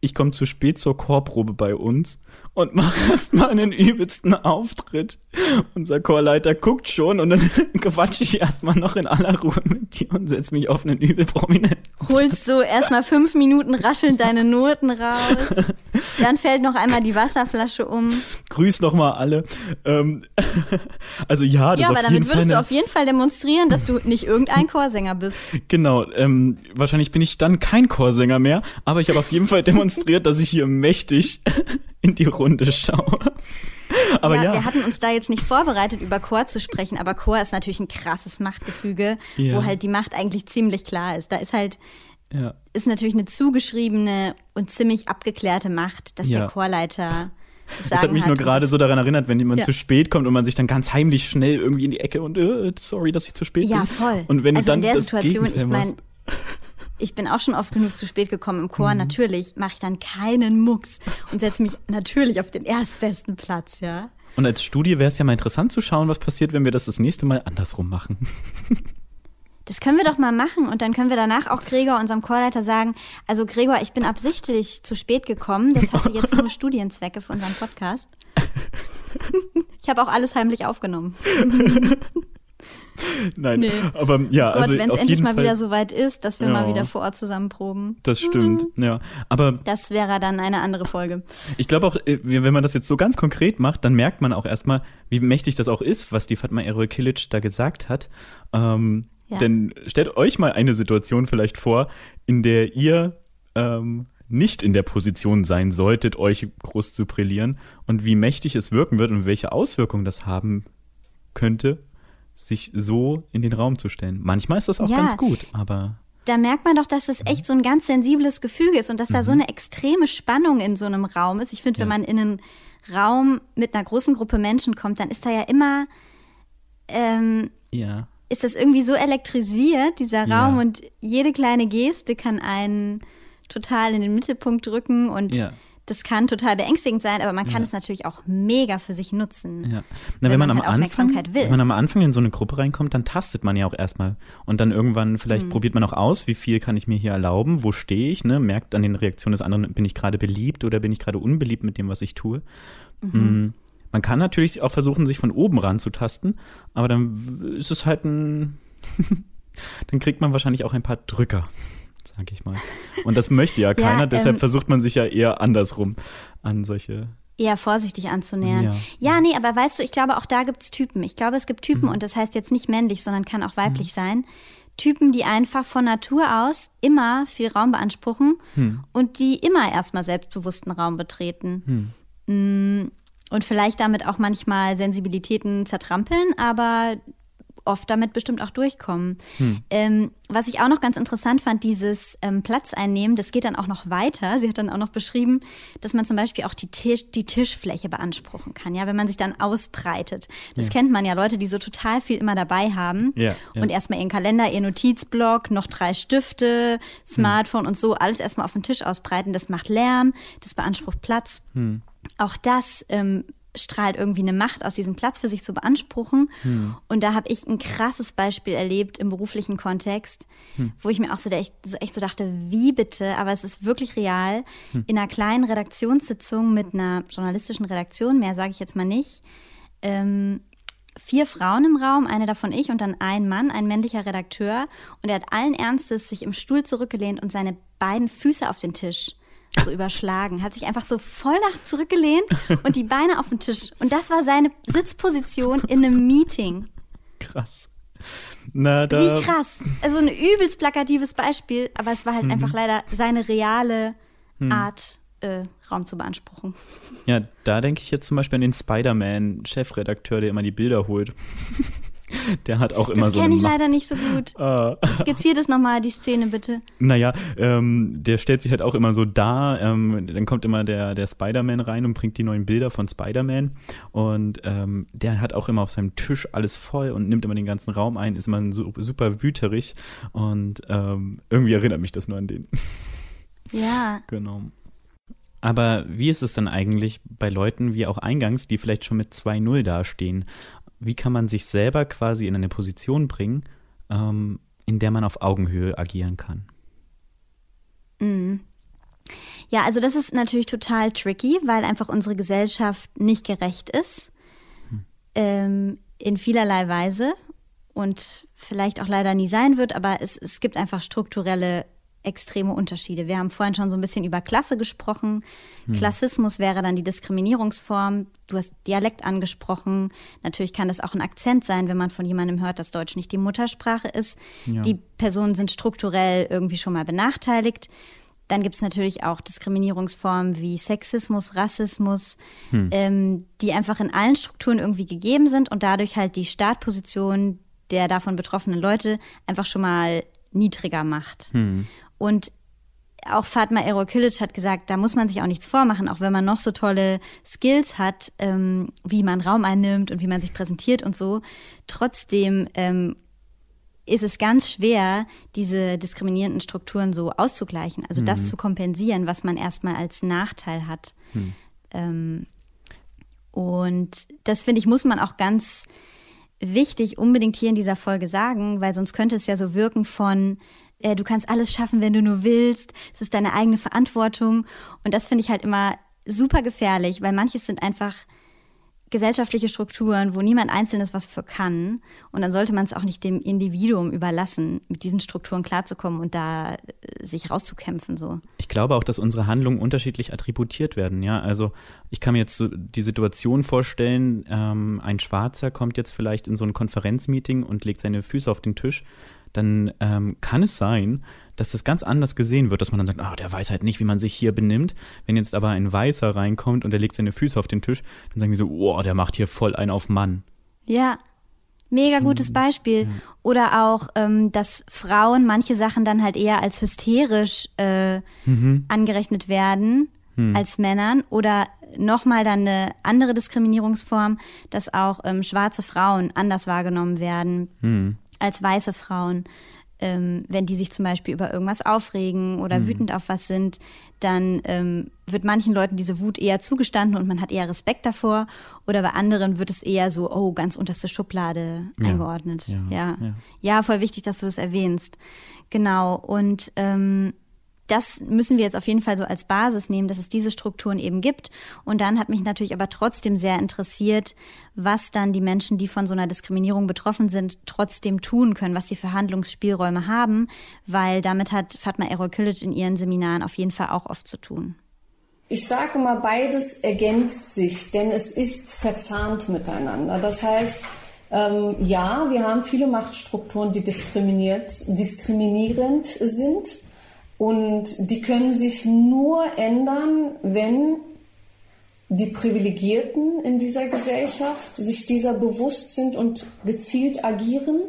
ich komme zu spät zur Chorprobe bei uns und mach erstmal einen übelsten Auftritt. [laughs] Unser Chorleiter guckt schon und dann [laughs] quatsche ich erstmal noch in aller Ruhe mit dir und setz mich auf einen übel prominenten. Holst du erstmal fünf Minuten raschelnd deine Noten raus. [laughs] Dann fällt noch einmal die Wasserflasche um. Grüß noch mal alle. Ähm, also ja, das Ja, aber damit würdest du auf jeden Fall demonstrieren, dass du nicht irgendein Chorsänger bist. Genau. Ähm, wahrscheinlich bin ich dann kein Chorsänger mehr, aber ich habe auf jeden Fall demonstriert, dass ich hier mächtig in die Runde schaue. Aber ja, ja, wir hatten uns da jetzt nicht vorbereitet, über Chor zu sprechen, aber Chor ist natürlich ein krasses Machtgefüge, ja. wo halt die Macht eigentlich ziemlich klar ist. Da ist halt, ja. ist natürlich eine zugeschriebene und ziemlich abgeklärte Macht, dass der Chorleiter das, das hat mich hat nur gerade so daran erinnert, wenn jemand zu spät kommt und man sich dann ganz heimlich schnell irgendwie in die Ecke und äh, sorry, dass ich zu spät bin. Ja, voll. Und wenn also dann in der Situation, ich meine, ich bin auch schon oft genug zu spät gekommen im Chor. Mhm. Natürlich mache ich dann keinen Mucks und setze mich natürlich auf den erstbesten Platz, ja. Und als Studie wäre es ja mal interessant zu schauen, was passiert, wenn wir das das nächste Mal andersrum machen. [laughs] Das können wir doch mal machen und dann können wir danach auch Gregor, unserem Chorleiter, sagen, also Gregor, ich bin absichtlich zu spät gekommen. Das hatte jetzt nur [laughs] Studienzwecke für unseren Podcast. Ich habe auch alles heimlich aufgenommen. [laughs] [laughs] Nein, nee. aber ja, Gott, also wenn es endlich mal Fall, wieder so weit ist, dass wir ja, mal wieder vor Ort zusammen proben. Das stimmt, mhm. ja. Aber das wäre dann eine andere Folge. Ich glaube auch, äh, wenn man das jetzt so ganz konkret macht, dann merkt man auch erstmal, wie mächtig das auch ist, was die Fatma Eroy Kilic da gesagt hat. Ähm, ja. Denn stellt euch mal eine Situation vielleicht vor, in der ihr ähm, nicht in der Position sein solltet, euch groß zu brillieren und wie mächtig es wirken wird und welche Auswirkungen das haben könnte, sich so in den Raum zu stellen. Manchmal ist das auch ja, ganz gut, aber. Da merkt man doch, dass es echt so ein ganz sensibles Gefüge ist und dass mhm. da so eine extreme Spannung in so einem Raum ist. Ich finde, wenn ja. man in einen Raum mit einer großen Gruppe Menschen kommt, dann ist da ja immer. Ähm, ja. Ist das irgendwie so elektrisiert, dieser Raum, ja. und jede kleine Geste kann einen total in den Mittelpunkt drücken und das kann total beängstigend sein, aber man kann ja. es natürlich auch mega für sich nutzen. Ja. Na, wenn, wenn, man, man halt am Anfang, will. Wenn man am Anfang in so eine Gruppe reinkommt, dann tastet man ja auch erstmal. Und dann irgendwann vielleicht hm. probiert man auch aus, wie viel kann ich mir hier erlauben, wo stehe ich, ne? merkt an den Reaktionen des anderen, bin ich gerade beliebt oder bin ich gerade unbeliebt mit dem, was ich tue. Mhm. Hm. Man kann natürlich auch versuchen, sich von oben ranzutasten, aber dann ist es halt ein, [laughs] dann kriegt man wahrscheinlich auch ein paar Drücker sag ich mal. Und das möchte ja [laughs] keiner, ja, deshalb ähm, versucht man sich ja eher andersrum an solche eher vorsichtig anzunähern. Ja. ja, nee, aber weißt du, ich glaube, auch da gibt es Typen. Ich glaube, es gibt Typen, mhm. und das heißt jetzt nicht männlich, sondern kann auch weiblich mhm. sein. Typen, die einfach von Natur aus immer viel Raum beanspruchen mhm. und die immer erstmal selbstbewussten Raum betreten. Hm. Mm, und vielleicht damit auch manchmal Sensibilitäten zertrampeln, aber oft damit bestimmt auch durchkommen. Hm. Ähm, was ich auch noch ganz interessant fand, dieses ähm, Platz einnehmen, das geht dann auch noch weiter. [laughs] Sie hat dann auch noch beschrieben, dass man zum Beispiel auch die, Tisch, die Tischfläche beanspruchen kann, ja, wenn man sich dann ausbreitet. Das ja. kennt man ja, Leute, die so total viel immer dabei haben ja, ja. und erstmal ihren Kalender, ihr Notizblock, noch drei Stifte, Smartphone hm. und so, alles erstmal auf den Tisch ausbreiten. Das macht Lärm, das beansprucht Platz. Hm. Auch das ähm, strahlt irgendwie eine Macht aus diesem Platz für sich zu beanspruchen. Hm. Und da habe ich ein krasses Beispiel erlebt im beruflichen Kontext, hm. wo ich mir auch so echt, so echt, so dachte, wie bitte, aber es ist wirklich real, hm. in einer kleinen Redaktionssitzung mit einer journalistischen Redaktion, mehr sage ich jetzt mal nicht, ähm, vier Frauen im Raum, eine davon ich und dann ein Mann, ein männlicher Redakteur. Und er hat allen Ernstes sich im Stuhl zurückgelehnt und seine beiden Füße auf den Tisch so überschlagen, hat sich einfach so voll nach zurückgelehnt und die Beine auf den Tisch. Und das war seine Sitzposition in einem Meeting. Krass. Na, da, Wie krass. Also ein übelst plakatives Beispiel, aber es war halt Mhm. einfach leider seine reale Art, äh, Raum zu beanspruchen. Ja, da denke ich jetzt zum Beispiel an den Spider-Man-Chefredakteur, der immer die Bilder holt. [laughs] [laughs] der hat auch immer Das so kenne eine ich Macht. leider nicht so gut. Ah. [laughs] Skizziert es nochmal, die Szene bitte. Naja, ähm, der stellt sich halt auch immer so dar. Ähm, dann kommt immer der, der Spider-Man rein und bringt die neuen Bilder von Spider-Man. Und ähm, der hat auch immer auf seinem Tisch alles voll und nimmt immer den ganzen Raum ein, ist immer so, super wüterig. Und ähm, irgendwie erinnert mich das nur an den. [laughs] Ja, Genau. Aber wie ist es dann eigentlich bei Leuten wie auch eingangs, die vielleicht schon mit 2-0 dastehen? Wie kann man sich selber quasi in eine Position bringen, ähm, in der man auf Augenhöhe agieren kann? Ja, also das ist natürlich total tricky, weil einfach unsere Gesellschaft nicht gerecht ist. Ähm, in vielerlei Weise und vielleicht auch leider nie sein wird, aber es, es gibt einfach strukturelle extreme Unterschiede. Wir haben vorhin schon so ein bisschen über Klasse gesprochen. Klassismus wäre dann die Diskriminierungsform. Du hast Dialekt angesprochen. Natürlich kann das auch ein Akzent sein, wenn man von jemandem hört, dass Deutsch nicht die Muttersprache ist. Ja. Die Personen sind strukturell irgendwie schon mal benachteiligt. Dann gibt es natürlich auch Diskriminierungsformen wie Sexismus, Rassismus, ähm, die einfach in allen Strukturen irgendwie gegeben sind und dadurch halt die Startposition der davon betroffenen Leute einfach schon mal niedriger macht. Und auch Fatma Erokilic hat gesagt, da muss man sich auch nichts vormachen, auch wenn man noch so tolle Skills hat, ähm, wie man Raum einnimmt und wie man sich präsentiert und so. Trotzdem ähm, ist es ganz schwer, diese diskriminierenden Strukturen so auszugleichen, also das zu kompensieren, was man erstmal als Nachteil hat. Ähm, und das finde ich, muss man auch ganz wichtig unbedingt hier in dieser Folge sagen, weil sonst könnte es ja so wirken von, äh, du kannst alles schaffen, wenn du nur willst, es ist deine eigene Verantwortung. Und das finde ich halt immer super gefährlich, weil manches sind einfach gesellschaftliche Strukturen, wo niemand Einzelnes was für kann. Und dann sollte man es auch nicht dem Individuum überlassen, mit diesen Strukturen klarzukommen und da äh, sich rauszukämpfen. So. Ich glaube auch, dass unsere Handlungen unterschiedlich attributiert werden, ja. Also ich kann mir jetzt so die Situation vorstellen, ähm, ein Schwarzer kommt jetzt vielleicht in so ein Konferenzmeeting und legt seine Füße auf den Tisch. Dann ähm, kann es sein, dass das ganz anders gesehen wird, dass man dann sagt, ah, der weiß halt nicht, wie man sich hier benimmt. Wenn jetzt aber ein Weißer reinkommt und der legt seine Füße auf den Tisch, dann sagen die so, oh, der macht hier voll einen auf Mann. Ja, mega gutes Beispiel. Oder auch, ähm, dass Frauen manche Sachen dann halt eher als hysterisch äh, angerechnet werden als Männern. Oder nochmal dann eine andere Diskriminierungsform, dass auch ähm, schwarze Frauen anders wahrgenommen werden als weiße Frauen. Ähm, wenn die sich zum Beispiel über irgendwas aufregen oder wütend auf was sind, dann ähm, wird manchen Leuten diese Wut eher zugestanden und man hat eher Respekt davor. Oder bei anderen wird es eher so, oh, ganz unterste Schublade Ja, eingeordnet. ja, Ja, ja. ja. voll wichtig, dass du das erwähnst. Genau. Und ähm, das müssen wir jetzt auf jeden Fall so als Basis nehmen, dass es diese Strukturen eben gibt. Und dann hat mich natürlich aber trotzdem sehr interessiert, was dann die Menschen, die von so einer Diskriminierung betroffen sind, trotzdem tun können, was sie für Handlungsspielräume haben, weil damit hat Fatma Erol-Kilic in ihren Seminaren auf jeden Fall auch oft zu tun. Ich sage mal, beides ergänzt sich, denn es ist verzahnt miteinander. Das heißt, ähm, ja, wir haben viele Machtstrukturen, die diskriminierend sind und die können sich nur ändern, wenn die Privilegierten in dieser Gesellschaft sich dieser bewusst sind und gezielt agieren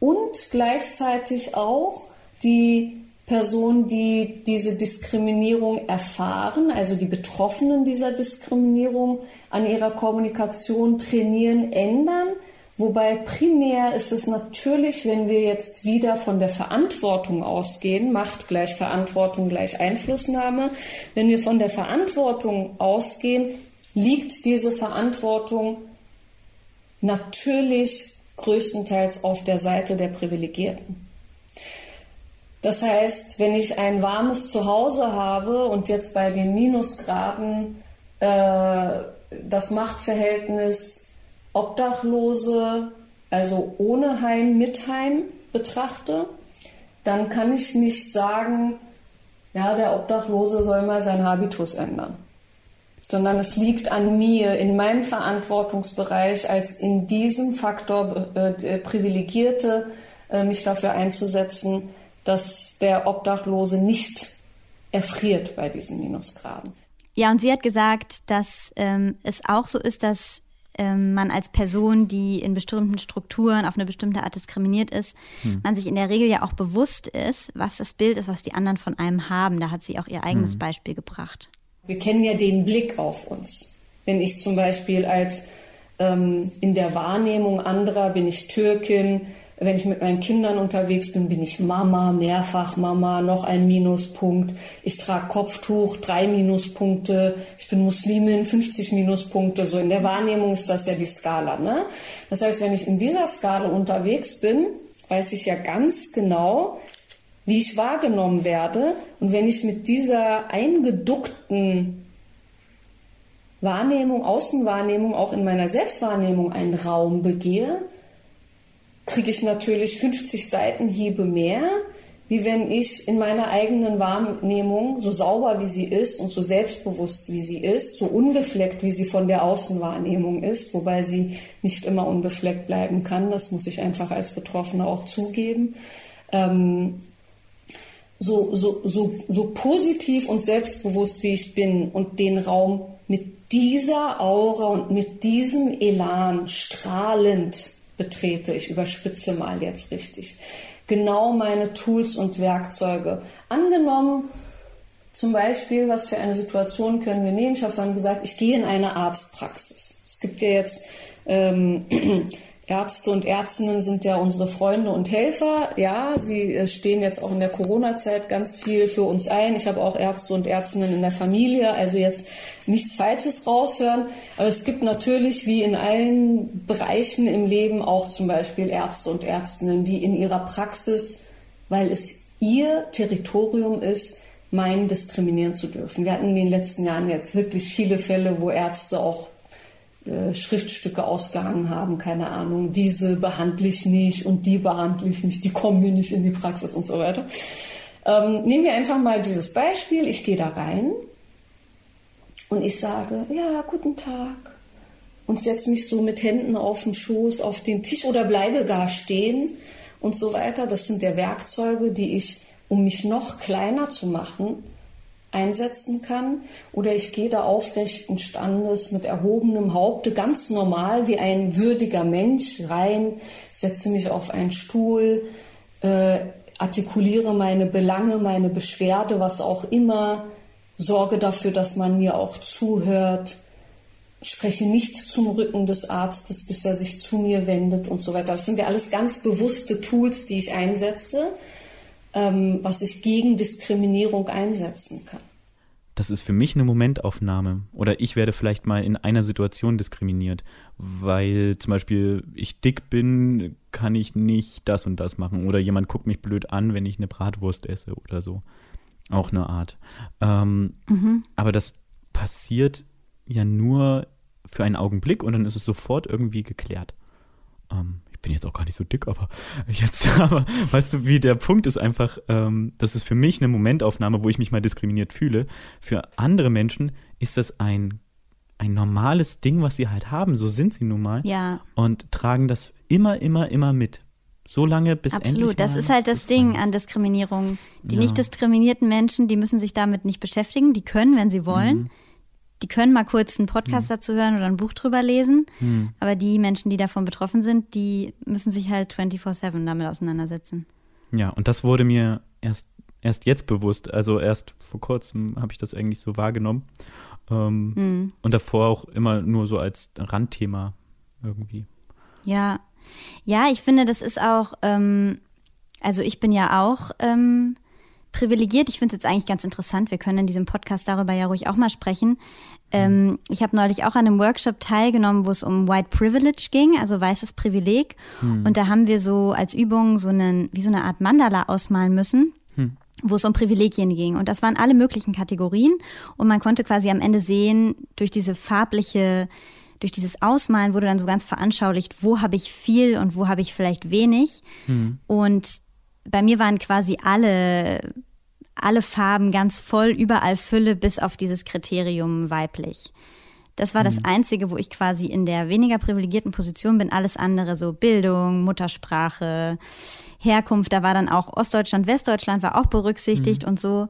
und gleichzeitig auch die Personen, die diese Diskriminierung erfahren, also die Betroffenen dieser Diskriminierung an ihrer Kommunikation trainieren, ändern. Wobei primär ist es natürlich, wenn wir jetzt wieder von der Verantwortung ausgehen, Macht gleich Verantwortung gleich Einflussnahme, wenn wir von der Verantwortung ausgehen, liegt diese Verantwortung natürlich größtenteils auf der Seite der Privilegierten. Das heißt, wenn ich ein warmes Zuhause habe und jetzt bei den Minusgraden äh, das Machtverhältnis Obdachlose, also ohne Heim, mit Heim betrachte, dann kann ich nicht sagen, ja, der Obdachlose soll mal seinen Habitus ändern. Sondern es liegt an mir, in meinem Verantwortungsbereich als in diesem Faktor äh, privilegierte äh, mich dafür einzusetzen, dass der Obdachlose nicht erfriert bei diesen Minusgraden. Ja, und sie hat gesagt, dass ähm, es auch so ist, dass man als Person, die in bestimmten Strukturen auf eine bestimmte Art diskriminiert ist, hm. man sich in der Regel ja auch bewusst ist, was das Bild ist, was die anderen von einem haben. Da hat sie auch ihr eigenes hm. Beispiel gebracht. Wir kennen ja den Blick auf uns. Wenn ich zum Beispiel als ähm, in der Wahrnehmung anderer bin ich Türkin, wenn ich mit meinen Kindern unterwegs bin, bin ich Mama, mehrfach Mama, noch ein Minuspunkt. Ich trage Kopftuch, drei Minuspunkte. Ich bin Muslimin, 50 Minuspunkte. So in der Wahrnehmung ist das ja die Skala. Ne? Das heißt, wenn ich in dieser Skala unterwegs bin, weiß ich ja ganz genau, wie ich wahrgenommen werde. Und wenn ich mit dieser eingeduckten Wahrnehmung, Außenwahrnehmung auch in meiner Selbstwahrnehmung einen Raum begehe, kriege ich natürlich 50 Seitenhiebe mehr, wie wenn ich in meiner eigenen Wahrnehmung, so sauber wie sie ist und so selbstbewusst wie sie ist, so unbefleckt wie sie von der Außenwahrnehmung ist, wobei sie nicht immer unbefleckt bleiben kann, das muss ich einfach als Betroffene auch zugeben, ähm, so, so, so, so positiv und selbstbewusst wie ich bin und den Raum mit dieser Aura und mit diesem Elan strahlend betrete, ich überspitze mal jetzt richtig, genau meine Tools und Werkzeuge. Angenommen, zum Beispiel, was für eine Situation können wir nehmen? Ich habe vorhin gesagt, ich gehe in eine Arztpraxis. Es gibt ja jetzt ähm, [clears throat] Ärzte und Ärztinnen sind ja unsere Freunde und Helfer. Ja, sie äh, stehen jetzt auch in der Corona-Zeit ganz viel für uns ein. Ich habe auch Ärzte und Ärztinnen in der Familie, also jetzt nichts Falsches raushören. Aber es gibt natürlich, wie in allen Bereichen im Leben, auch zum Beispiel Ärzte und Ärztinnen, die in ihrer Praxis, weil es ihr Territorium ist, meinen, diskriminieren zu dürfen. Wir hatten in den letzten Jahren jetzt wirklich viele Fälle, wo Ärzte auch Schriftstücke ausgehangen haben, keine Ahnung, diese behandle ich nicht und die behandle ich nicht, die kommen mir nicht in die Praxis und so weiter. Ähm, nehmen wir einfach mal dieses Beispiel, ich gehe da rein und ich sage, ja, guten Tag und setze mich so mit Händen auf den Schoß auf den Tisch oder bleibe gar stehen und so weiter. Das sind der Werkzeuge, die ich, um mich noch kleiner zu machen, einsetzen kann. Oder ich gehe da aufrechten Standes mit erhobenem Haupte ganz normal wie ein würdiger Mensch rein, setze mich auf einen Stuhl, äh, artikuliere meine Belange, meine Beschwerde, was auch immer, sorge dafür, dass man mir auch zuhört, spreche nicht zum Rücken des Arztes, bis er sich zu mir wendet und so weiter. Das sind ja alles ganz bewusste Tools, die ich einsetze ähm, was ich gegen Diskriminierung einsetzen kann. Das ist für mich eine Momentaufnahme. Oder ich werde vielleicht mal in einer Situation diskriminiert, weil zum Beispiel ich dick bin, kann ich nicht das und das machen. Oder jemand guckt mich blöd an, wenn ich eine Bratwurst esse oder so. Auch eine Art. Ähm, mhm. Aber das passiert ja nur für einen Augenblick und dann ist es sofort irgendwie geklärt. Ähm, bin jetzt auch gar nicht so dick, aber jetzt, [laughs] aber weißt du, wie der Punkt ist einfach, ähm, das ist für mich eine Momentaufnahme, wo ich mich mal diskriminiert fühle. Für andere Menschen ist das ein, ein normales Ding, was sie halt haben. So sind sie nun mal. Ja. Und tragen das immer, immer, immer mit. So lange, bis Absolut, endlich das ist halt das Ding an Diskriminierung. Die ja. nicht diskriminierten Menschen, die müssen sich damit nicht beschäftigen. Die können, wenn sie wollen. Mhm die können mal kurz einen Podcast hm. dazu hören oder ein Buch drüber lesen. Hm. Aber die Menschen, die davon betroffen sind, die müssen sich halt 24-7 damit auseinandersetzen. Ja, und das wurde mir erst, erst jetzt bewusst. Also erst vor kurzem habe ich das eigentlich so wahrgenommen. Ähm, hm. Und davor auch immer nur so als Randthema irgendwie. Ja. Ja, ich finde, das ist auch, ähm, also ich bin ja auch ähm, privilegiert. Ich finde es jetzt eigentlich ganz interessant. Wir können in diesem Podcast darüber ja ruhig auch mal sprechen. Ähm, ich habe neulich auch an einem Workshop teilgenommen, wo es um White Privilege ging, also weißes Privileg. Hm. Und da haben wir so als Übung so einen, wie so eine Art Mandala ausmalen müssen. Hm wo es um Privilegien ging. Und das waren alle möglichen Kategorien. Und man konnte quasi am Ende sehen, durch diese farbliche, durch dieses Ausmalen wurde dann so ganz veranschaulicht, wo habe ich viel und wo habe ich vielleicht wenig. Hm. Und bei mir waren quasi alle alle Farben ganz voll, überall Fülle, bis auf dieses Kriterium weiblich. Das war das mhm. Einzige, wo ich quasi in der weniger privilegierten Position bin. Alles andere, so Bildung, Muttersprache, Herkunft, da war dann auch Ostdeutschland, Westdeutschland war auch berücksichtigt mhm. und so.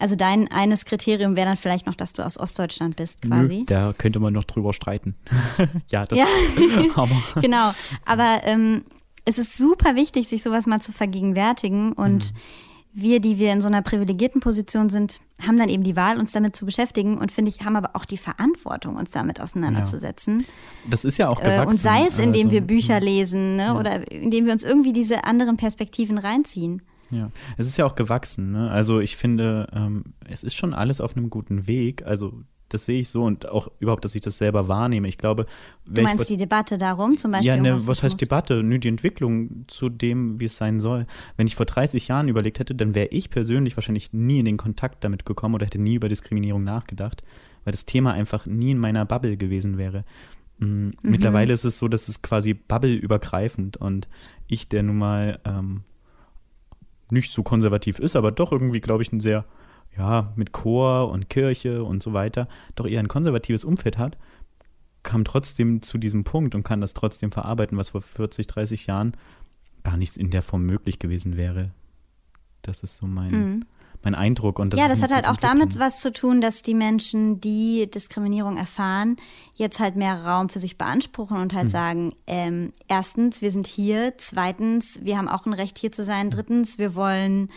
Also dein eines Kriterium wäre dann vielleicht noch, dass du aus Ostdeutschland bist, quasi. Nö, da könnte man noch drüber streiten. [laughs] ja, das. Ja. [laughs] aber. [laughs] genau. Aber ähm, es ist super wichtig, sich sowas mal zu vergegenwärtigen und mhm wir, die wir in so einer privilegierten Position sind, haben dann eben die Wahl, uns damit zu beschäftigen und finde ich, haben aber auch die Verantwortung, uns damit auseinanderzusetzen. Ja. Das ist ja auch gewachsen. Äh, und sei es, indem also, wir Bücher lesen ne, ja. oder indem wir uns irgendwie diese anderen Perspektiven reinziehen. Ja, es ist ja auch gewachsen. Ne? Also ich finde, ähm, es ist schon alles auf einem guten Weg. Also das sehe ich so und auch überhaupt, dass ich das selber wahrnehme. Ich glaube, du meinst ich, die Debatte darum zum Beispiel? Ja, ne, was heißt Debatte? Nö, die Entwicklung zu dem, wie es sein soll. Wenn ich vor 30 Jahren überlegt hätte, dann wäre ich persönlich wahrscheinlich nie in den Kontakt damit gekommen oder hätte nie über Diskriminierung nachgedacht, weil das Thema einfach nie in meiner Bubble gewesen wäre. Mm, mhm. Mittlerweile ist es so, dass es quasi Bubble-übergreifend und ich, der nun mal ähm, nicht so konservativ ist, aber doch irgendwie, glaube ich, ein sehr ja, mit Chor und Kirche und so weiter, doch eher ein konservatives Umfeld hat, kam trotzdem zu diesem Punkt und kann das trotzdem verarbeiten, was vor 40, 30 Jahren gar nicht in der Form möglich gewesen wäre. Das ist so mein, mhm mein Eindruck. Und das ja, das hat halt auch damit was zu tun, dass die Menschen, die Diskriminierung erfahren, jetzt halt mehr Raum für sich beanspruchen und halt hm. sagen, ähm, erstens, wir sind hier, zweitens, wir haben auch ein Recht hier zu sein, drittens, wir wollen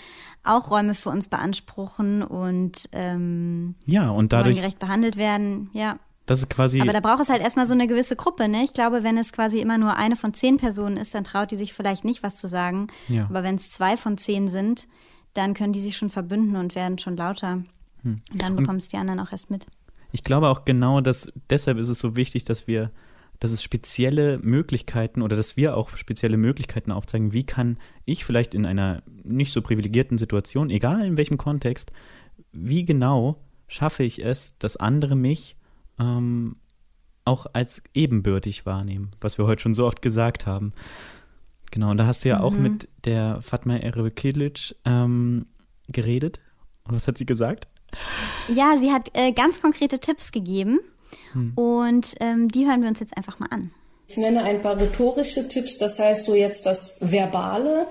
auch Räume für uns beanspruchen und ähm, ja, und dadurch gerecht behandelt werden, ja. Das ist quasi. Aber da braucht es halt erstmal so eine gewisse Gruppe, ne? Ich glaube, wenn es quasi immer nur eine von zehn Personen ist, dann traut die sich vielleicht nicht was zu sagen. Ja. Aber wenn es zwei von zehn sind, dann können die sich schon verbünden und werden schon lauter. Hm. Und dann bekommen es die anderen auch erst mit. Ich glaube auch genau, dass deshalb ist es so wichtig, dass wir, dass es spezielle Möglichkeiten oder dass wir auch spezielle Möglichkeiten aufzeigen, wie kann ich vielleicht in einer nicht so privilegierten Situation, egal in welchem Kontext, wie genau schaffe ich es, dass andere mich ähm, auch als ebenbürtig wahrnehmen, was wir heute schon so oft gesagt haben. Genau, und da hast du ja mhm. auch mit der Fatma Erevkilic ähm, geredet. Und was hat sie gesagt? Ja, sie hat äh, ganz konkrete Tipps gegeben. Hm. Und ähm, die hören wir uns jetzt einfach mal an. Ich nenne ein paar rhetorische Tipps, das heißt so jetzt das Verbale.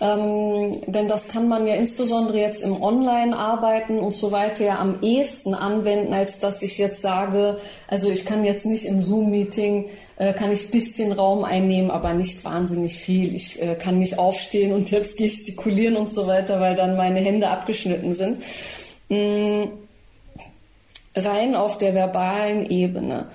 Ähm, denn das kann man ja insbesondere jetzt im Online-Arbeiten und so weiter ja am ehesten anwenden, als dass ich jetzt sage, also ich kann jetzt nicht im Zoom-Meeting äh, kann ich bisschen Raum einnehmen, aber nicht wahnsinnig viel. Ich äh, kann nicht aufstehen und jetzt [laughs] gestikulieren und so weiter, weil dann meine Hände abgeschnitten sind. Mhm. Rein auf der verbalen Ebene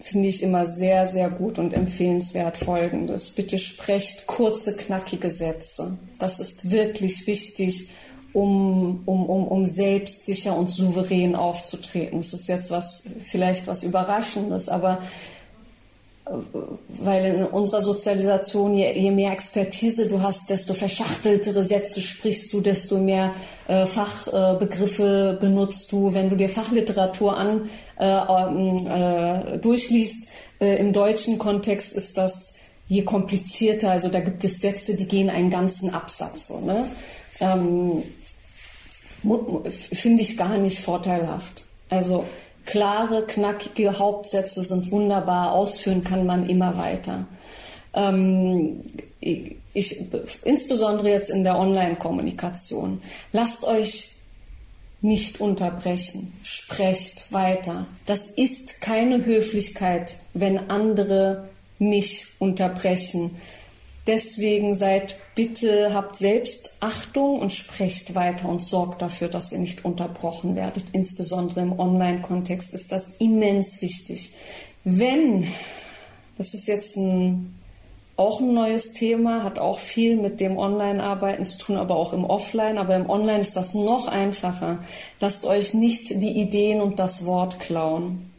finde ich immer sehr, sehr gut und empfehlenswert Folgendes. Bitte sprecht kurze, knackige Sätze. Das ist wirklich wichtig, um, um, um, um selbstsicher und souverän aufzutreten. Das ist jetzt was, vielleicht was Überraschendes, aber weil in unserer Sozialisation, je, je, mehr Expertise du hast, desto verschachteltere Sätze sprichst du, desto mehr äh, Fachbegriffe äh, benutzt du. Wenn du dir Fachliteratur an äh, ähm, äh durchliest, äh, im deutschen Kontext ist das je komplizierter. Also da gibt es Sätze, die gehen einen ganzen Absatz. So, ne? ähm, Finde ich gar nicht vorteilhaft. Also klare, knackige Hauptsätze sind wunderbar, ausführen kann man immer weiter. Ähm, ich, insbesondere jetzt in der Online-Kommunikation. Lasst euch nicht unterbrechen. Sprecht weiter. Das ist keine Höflichkeit, wenn andere mich unterbrechen. Deswegen seid bitte, habt selbst Achtung und sprecht weiter und sorgt dafür, dass ihr nicht unterbrochen werdet. Insbesondere im Online-Kontext ist das immens wichtig. Wenn, das ist jetzt ein, auch ein neues Thema, hat auch viel mit dem Online-Arbeiten zu tun, aber auch im Offline. Aber im Online ist das noch einfacher. Lasst euch nicht die Ideen und das Wort klauen.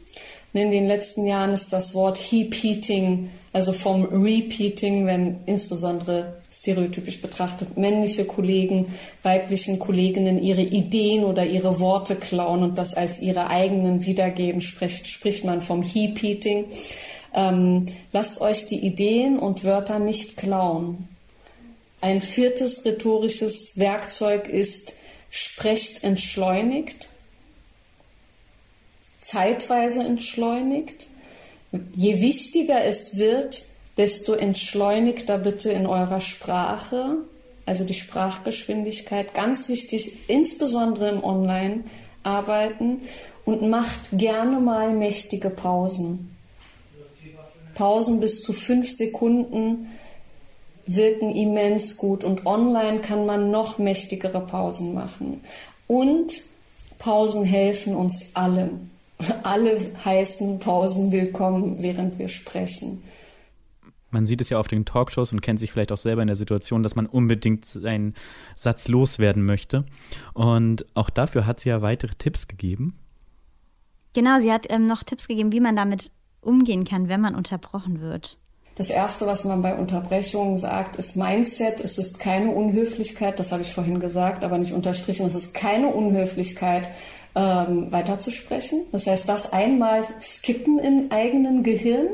In den letzten Jahren ist das Wort Heap-Eating also vom Repeating, wenn insbesondere stereotypisch betrachtet männliche Kollegen weiblichen Kolleginnen ihre Ideen oder ihre Worte klauen und das als ihre eigenen wiedergeben, spricht, spricht man vom Heap-Eating. Ähm, lasst euch die Ideen und Wörter nicht klauen. Ein viertes rhetorisches Werkzeug ist, sprecht entschleunigt. zeitweise entschleunigt. Je wichtiger es wird, desto entschleunigter bitte in eurer Sprache, also die Sprachgeschwindigkeit, ganz wichtig, insbesondere im Online-Arbeiten und macht gerne mal mächtige Pausen. Pausen bis zu fünf Sekunden wirken immens gut und online kann man noch mächtigere Pausen machen. Und Pausen helfen uns allen. Alle heißen Pausen willkommen, während wir sprechen. Man sieht es ja auf den Talkshows und kennt sich vielleicht auch selber in der Situation, dass man unbedingt seinen Satz loswerden möchte. Und auch dafür hat sie ja weitere Tipps gegeben. Genau, sie hat ähm, noch Tipps gegeben, wie man damit umgehen kann, wenn man unterbrochen wird. Das Erste, was man bei Unterbrechungen sagt, ist Mindset. Es ist keine Unhöflichkeit, das habe ich vorhin gesagt, aber nicht unterstrichen. Es ist keine Unhöflichkeit, ähm, weiterzusprechen. Das heißt, das einmal skippen im eigenen Gehirn.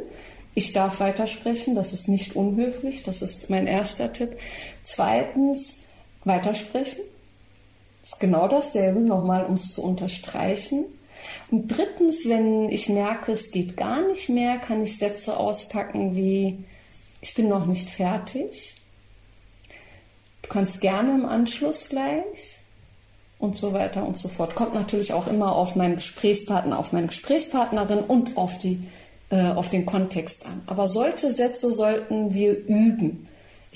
Ich darf weitersprechen, das ist nicht unhöflich, das ist mein erster Tipp. Zweitens, weitersprechen. Das ist genau dasselbe, nochmal, um es zu unterstreichen. Und drittens, wenn ich merke, es geht gar nicht mehr, kann ich Sätze auspacken wie, ich bin noch nicht fertig. Du kannst gerne im Anschluss gleich und so weiter und so fort. Kommt natürlich auch immer auf meinen Gesprächspartner, auf meine Gesprächspartnerin und auf, die, äh, auf den Kontext an. Aber solche Sätze sollten wir üben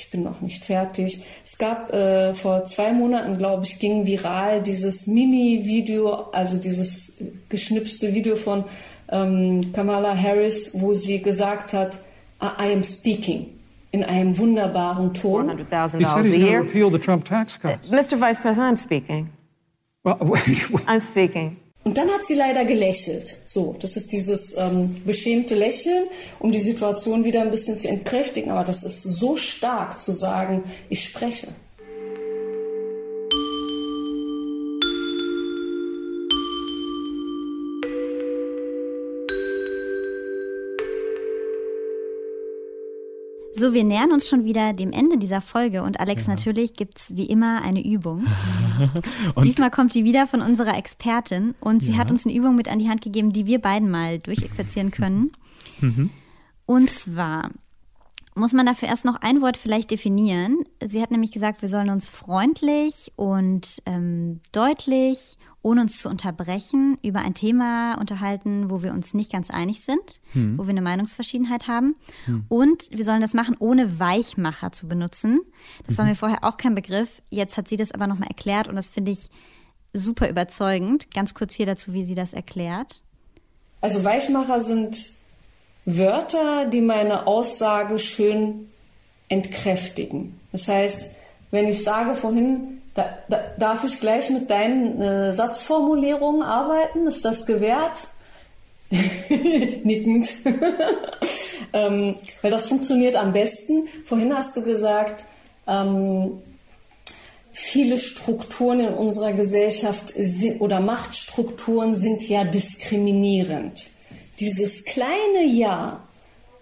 ich bin noch nicht fertig. Es gab äh, vor zwei Monaten, glaube ich, ging viral dieses Mini-Video, also dieses geschnipste Video von ähm, Kamala Harris, wo sie gesagt hat, I am speaking in einem wunderbaren Ton. $400,000 a year. repeal the Trump tax cuts. Mr. Vice President, I'm speaking. [laughs] I'm speaking. Und dann hat sie leider gelächelt. So, das ist dieses ähm, beschämte Lächeln, um die Situation wieder ein bisschen zu entkräftigen. Aber das ist so stark zu sagen, ich spreche. So, wir nähern uns schon wieder dem Ende dieser Folge und Alex, ja. natürlich gibt es wie immer eine Übung. [laughs] Diesmal kommt die wieder von unserer Expertin und sie ja. hat uns eine Übung mit an die Hand gegeben, die wir beiden mal durchexerzieren können. [laughs] Mhm. Und zwar muss man dafür erst noch ein Wort vielleicht definieren. Sie hat nämlich gesagt, wir sollen uns freundlich und ähm, deutlich ohne uns zu unterbrechen, über ein Thema unterhalten, wo wir uns nicht ganz einig sind, hm. wo wir eine Meinungsverschiedenheit haben. Hm. Und wir sollen das machen, ohne Weichmacher zu benutzen. Das mhm. war mir vorher auch kein Begriff. Jetzt hat sie das aber nochmal erklärt und das finde ich super überzeugend. Ganz kurz hier dazu, wie sie das erklärt. Also Weichmacher sind Wörter, die meine Aussage schön entkräftigen. Das heißt, wenn ich sage vorhin, da, da, darf ich gleich mit deinen äh, Satzformulierungen arbeiten? Ist das gewährt? [laughs] Nickend. [laughs] ähm, weil das funktioniert am besten. Vorhin hast du gesagt, ähm, viele Strukturen in unserer Gesellschaft sind, oder Machtstrukturen sind ja diskriminierend. Dieses kleine Ja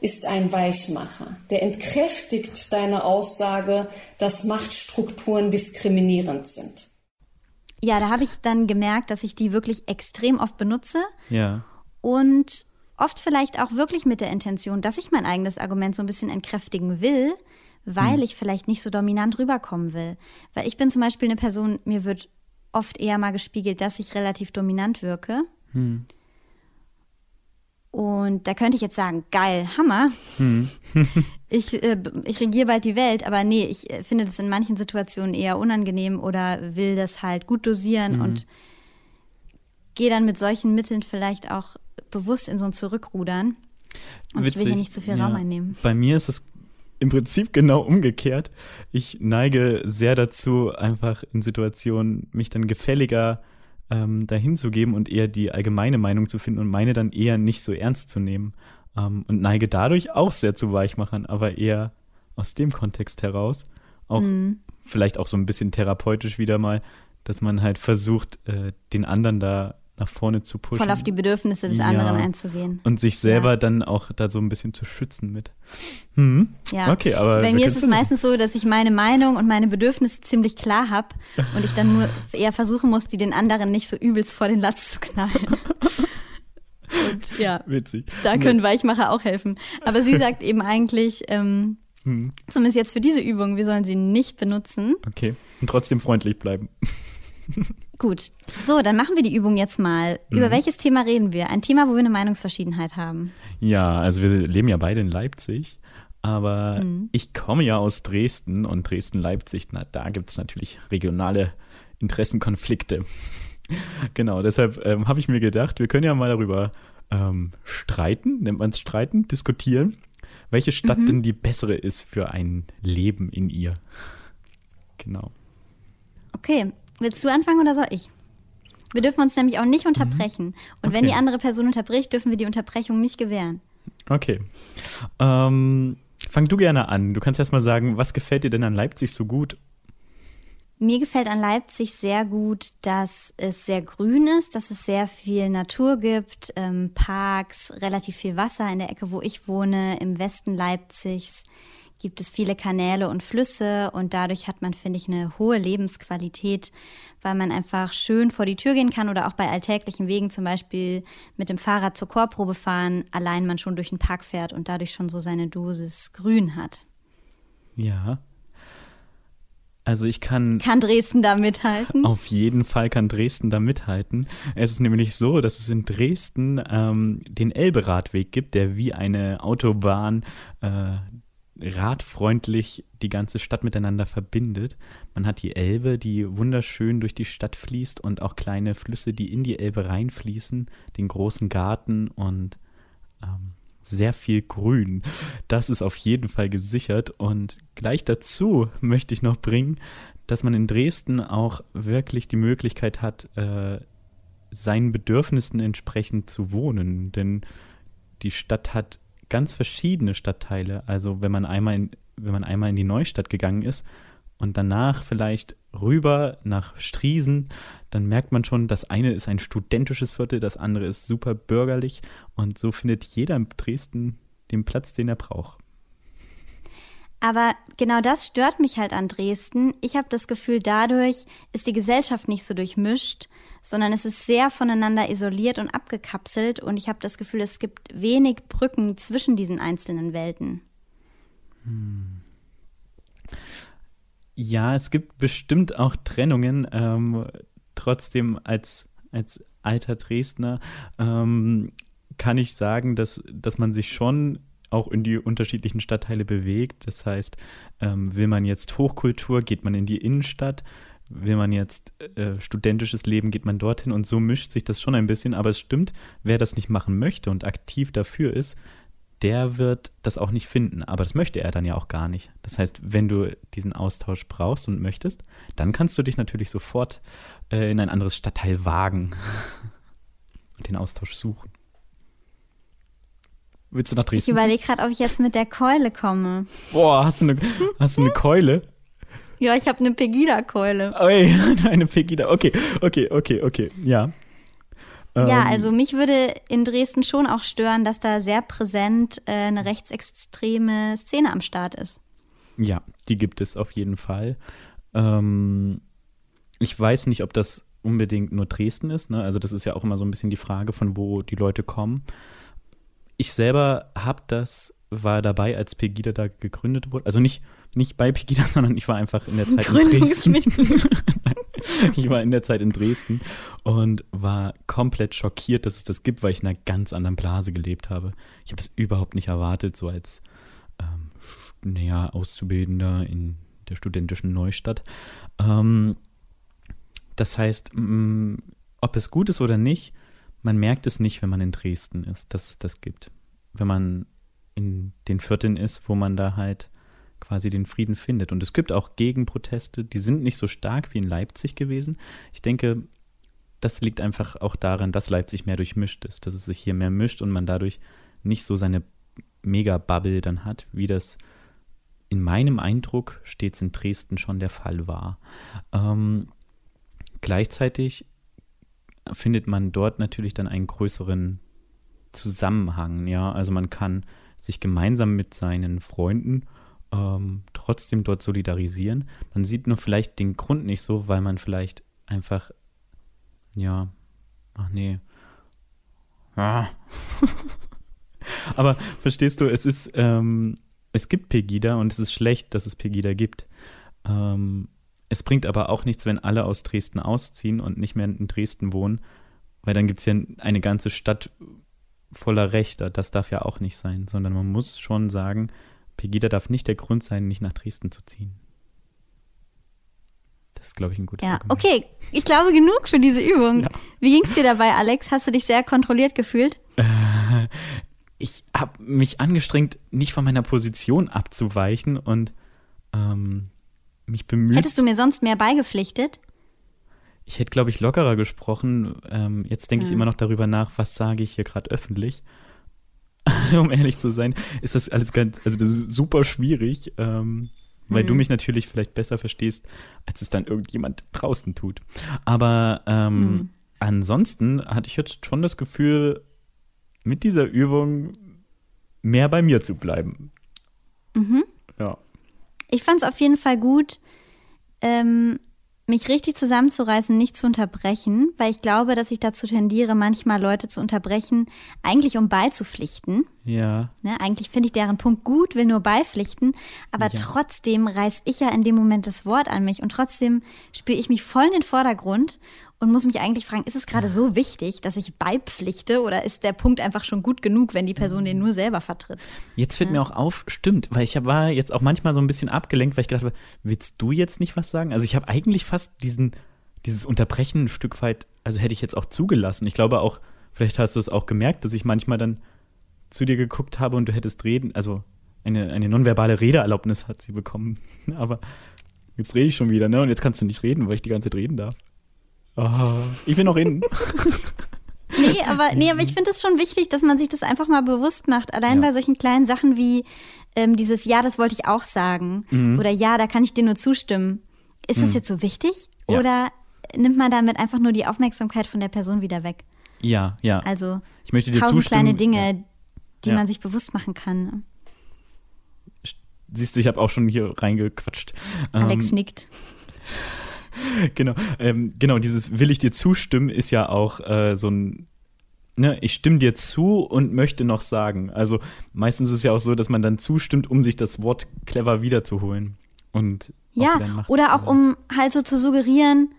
ist ein Weichmacher. Der entkräftigt deine Aussage, dass Machtstrukturen diskriminierend sind. Ja, da habe ich dann gemerkt, dass ich die wirklich extrem oft benutze. Ja. Und oft vielleicht auch wirklich mit der Intention, dass ich mein eigenes Argument so ein bisschen entkräftigen will, weil hm. ich vielleicht nicht so dominant rüberkommen will. Weil ich bin zum Beispiel eine Person, mir wird oft eher mal gespiegelt, dass ich relativ dominant wirke. Hm. Und da könnte ich jetzt sagen, geil, Hammer. Hm. [laughs] [laughs] ich, äh, ich regiere bald die Welt, aber nee, ich äh, finde das in manchen Situationen eher unangenehm oder will das halt gut dosieren hm. und gehe dann mit solchen Mitteln vielleicht auch bewusst in so ein Zurückrudern. Und Witzig. ich will hier nicht zu viel ja. Raum einnehmen. Bei mir ist es im Prinzip genau umgekehrt. Ich neige sehr dazu, einfach in Situationen mich dann gefälliger ähm, dahin zu geben und eher die allgemeine Meinung zu finden und meine dann eher nicht so ernst zu nehmen. Ähm, und neige dadurch auch sehr zu Weichmachern, aber eher aus dem Kontext heraus. Auch mhm. vielleicht auch so ein bisschen therapeutisch wieder mal, dass man halt versucht, äh, den anderen da nach vorne zu pushen. Voll auf die Bedürfnisse des ja. anderen einzugehen. Und sich selber ja. dann auch da so ein bisschen zu schützen mit. Hm. Ja. Okay, aber Bei mir ist es meistens so, dass ich meine Meinung und meine Bedürfnisse ziemlich klar habe und ich dann nur eher versuchen muss, die den anderen nicht so übelst vor den Latz zu knallen. [laughs] Und ja, Witzig. da können Weichmacher auch helfen. Aber sie sagt eben eigentlich, ähm, hm. zumindest jetzt für diese Übung, wir sollen sie nicht benutzen. Okay. Und trotzdem freundlich bleiben. Gut. So, dann machen wir die Übung jetzt mal. Über mhm. welches Thema reden wir? Ein Thema, wo wir eine Meinungsverschiedenheit haben. Ja, also wir leben ja beide in Leipzig. Aber mhm. ich komme ja aus Dresden und Dresden-Leipzig, na, da gibt es natürlich regionale Interessenkonflikte. [laughs] genau, deshalb ähm, habe ich mir gedacht, wir können ja mal darüber ähm, streiten, nennt man es streiten, diskutieren, welche Stadt mhm. denn die bessere ist für ein Leben in ihr. Genau. Okay, willst du anfangen oder soll ich? Wir dürfen uns nämlich auch nicht mhm. unterbrechen. Mhm. Und okay. wenn die andere Person unterbricht, dürfen wir die Unterbrechung nicht gewähren. Okay. Ähm, Fang du gerne an. Du kannst erst mal sagen, was gefällt dir denn an Leipzig so gut? Mir gefällt an Leipzig sehr gut, dass es sehr grün ist, dass es sehr viel Natur gibt, ähm, Parks, relativ viel Wasser in der Ecke, wo ich wohne, im Westen Leipzigs gibt es viele Kanäle und Flüsse und dadurch hat man, finde ich, eine hohe Lebensqualität, weil man einfach schön vor die Tür gehen kann oder auch bei alltäglichen Wegen zum Beispiel mit dem Fahrrad zur Chorprobe fahren, allein man schon durch den Park fährt und dadurch schon so seine Dosis Grün hat. Ja. Also ich kann. Kann Dresden da mithalten? Auf jeden Fall kann Dresden da mithalten. Es ist nämlich so, dass es in Dresden ähm, den Elberadweg gibt, der wie eine Autobahn äh, radfreundlich die ganze Stadt miteinander verbindet. Man hat die Elbe, die wunderschön durch die Stadt fließt und auch kleine Flüsse, die in die Elbe reinfließen, den großen Garten und ähm, sehr viel Grün. Das ist auf jeden Fall gesichert. Und gleich dazu möchte ich noch bringen, dass man in Dresden auch wirklich die Möglichkeit hat, äh, seinen Bedürfnissen entsprechend zu wohnen. Denn die Stadt hat ganz verschiedene Stadtteile. Also wenn man einmal in, wenn man einmal in die Neustadt gegangen ist und danach vielleicht rüber nach Striesen, dann merkt man schon, das eine ist ein studentisches Viertel, das andere ist super bürgerlich und so findet jeder in Dresden den Platz, den er braucht. Aber genau das stört mich halt an Dresden. Ich habe das Gefühl, dadurch ist die Gesellschaft nicht so durchmischt, sondern es ist sehr voneinander isoliert und abgekapselt und ich habe das Gefühl, es gibt wenig Brücken zwischen diesen einzelnen Welten. Hm. Ja, es gibt bestimmt auch Trennungen. Ähm, trotzdem als, als alter Dresdner ähm, kann ich sagen, dass, dass man sich schon auch in die unterschiedlichen Stadtteile bewegt. Das heißt, ähm, will man jetzt Hochkultur, geht man in die Innenstadt. Will man jetzt äh, studentisches Leben, geht man dorthin und so mischt sich das schon ein bisschen. Aber es stimmt, wer das nicht machen möchte und aktiv dafür ist, der wird das auch nicht finden. Aber das möchte er dann ja auch gar nicht. Das heißt, wenn du diesen Austausch brauchst und möchtest, dann kannst du dich natürlich sofort äh, in ein anderes Stadtteil wagen [laughs] und den Austausch suchen. Willst du nach Dresden? Ich überlege gerade, ob ich jetzt mit der Keule komme. Boah, hast du eine, hast du eine Keule? Ja, ich habe eine Pegida-Keule. Oi, [laughs] eine Pegida. Okay, okay, okay, okay. Ja. Ja, ähm. also mich würde in Dresden schon auch stören, dass da sehr präsent äh, eine rechtsextreme Szene am Start ist. Ja, die gibt es auf jeden Fall. Ähm, ich weiß nicht, ob das unbedingt nur Dresden ist. Ne? Also das ist ja auch immer so ein bisschen die Frage, von wo die Leute kommen. Ich selber habe das, war dabei, als Pegida da gegründet wurde. Also nicht, nicht bei Pegida, [laughs] sondern ich war einfach in der Zeit in Dresden. [laughs] ich war in der Zeit in Dresden und war komplett schockiert, dass es das gibt, weil ich in einer ganz anderen Blase gelebt habe. Ich habe das überhaupt nicht erwartet, so als ähm, naja, Auszubildender in der studentischen Neustadt. Ähm, das heißt, mh, ob es gut ist oder nicht, man merkt es nicht, wenn man in Dresden ist, dass es das gibt. Wenn man in den Vierteln ist, wo man da halt quasi den Frieden findet. Und es gibt auch Gegenproteste, die sind nicht so stark wie in Leipzig gewesen. Ich denke, das liegt einfach auch daran, dass Leipzig mehr durchmischt ist, dass es sich hier mehr mischt und man dadurch nicht so seine Mega-Bubble dann hat, wie das in meinem Eindruck stets in Dresden schon der Fall war. Ähm, gleichzeitig findet man dort natürlich dann einen größeren Zusammenhang. Ja, also man kann sich gemeinsam mit seinen Freunden ähm, trotzdem dort solidarisieren. Man sieht nur vielleicht den Grund nicht so, weil man vielleicht einfach, ja, ach nee, Ah. [laughs] Aber verstehst du, es ist, ähm, es gibt Pegida und es ist schlecht, dass es Pegida gibt. Ähm, es bringt aber auch nichts, wenn alle aus Dresden ausziehen und nicht mehr in Dresden wohnen, weil dann gibt es ja eine ganze Stadt voller Rechter. Das darf ja auch nicht sein, sondern man muss schon sagen, Pegida darf nicht der Grund sein, nicht nach Dresden zu ziehen. Das ist, glaube ich, ein gutes Ja, Argument. okay. Ich glaube genug für diese Übung. Ja. Wie ging es dir dabei, Alex? Hast du dich sehr kontrolliert gefühlt? ich habe mich angestrengt, nicht von meiner Position abzuweichen und ähm, mich bemüht. Hättest du mir sonst mehr beigepflichtet? Ich hätte, glaube ich, lockerer gesprochen. Ähm, jetzt denke ich Ja. immer noch darüber nach, was sage ich hier gerade öffentlich. [laughs] um ehrlich zu sein, ist das alles ganz, also das ist super schwierig, ähm, weil du mich natürlich vielleicht besser verstehst, als es dann irgendjemand draußen tut. Aber ähm, ansonsten hatte ich jetzt schon das Gefühl, mit dieser Übung mehr bei mir zu bleiben. Ja. Ich fand es auf jeden Fall gut, ähm, mich richtig zusammenzureißen, nicht zu unterbrechen, weil ich glaube, dass ich dazu tendiere, manchmal Leute zu unterbrechen, eigentlich um beizupflichten. Ja. Ne? Eigentlich finde ich deren Punkt gut, will nur beipflichten, aber Ja. trotzdem reiß ich ja in dem Moment das Wort an mich und trotzdem spiele ich mich voll in den Vordergrund und muss mich eigentlich fragen, ist es gerade so wichtig, dass ich beipflichte oder ist der Punkt einfach schon gut genug, wenn die Person den nur selber vertritt? Jetzt fällt mir auch auf, stimmt, weil ich war jetzt auch manchmal so ein bisschen abgelenkt, weil ich gedacht habe, willst du jetzt nicht was sagen? Also ich habe eigentlich fast diesen, dieses Unterbrechen ein Stück weit, also hätte ich jetzt auch zugelassen. Ich glaube auch, vielleicht hast du es auch gemerkt, dass ich manchmal dann zu dir geguckt habe und du hättest reden, also eine, eine nonverbale Redeerlaubnis hat sie bekommen. [laughs] Aber jetzt rede ich schon wieder, ne? Und jetzt kannst du nicht reden, weil ich die ganze Zeit reden darf. Oh, ich will noch reden. [laughs] Nee, aber, nee, aber ich finde es schon wichtig, dass man sich das einfach mal bewusst macht. Allein Ja. bei solchen kleinen Sachen wie ähm, dieses Ja, das wollte ich auch sagen Mhm. oder Ja, da kann ich dir nur zustimmen. Ist das jetzt so wichtig Ja. oder nimmt man damit einfach nur die Aufmerksamkeit von der Person wieder weg? Ja, ja. Also ich möchte dir tausend zustimmen. kleine Dinge, die Ja. man sich bewusst machen kann. Siehst du, ich habe auch schon hier reingequatscht. Alex Ähm, nickt. [laughs] Genau, ähm, genau, dieses will ich dir zustimmen ist ja auch äh, so ein, ne, ich stimme dir zu und möchte noch sagen. Also meistens ist es ja auch so, dass man dann zustimmt, um sich das Wort clever wiederzuholen. Und auch Ja, Macht oder auch um halt so zu suggerieren,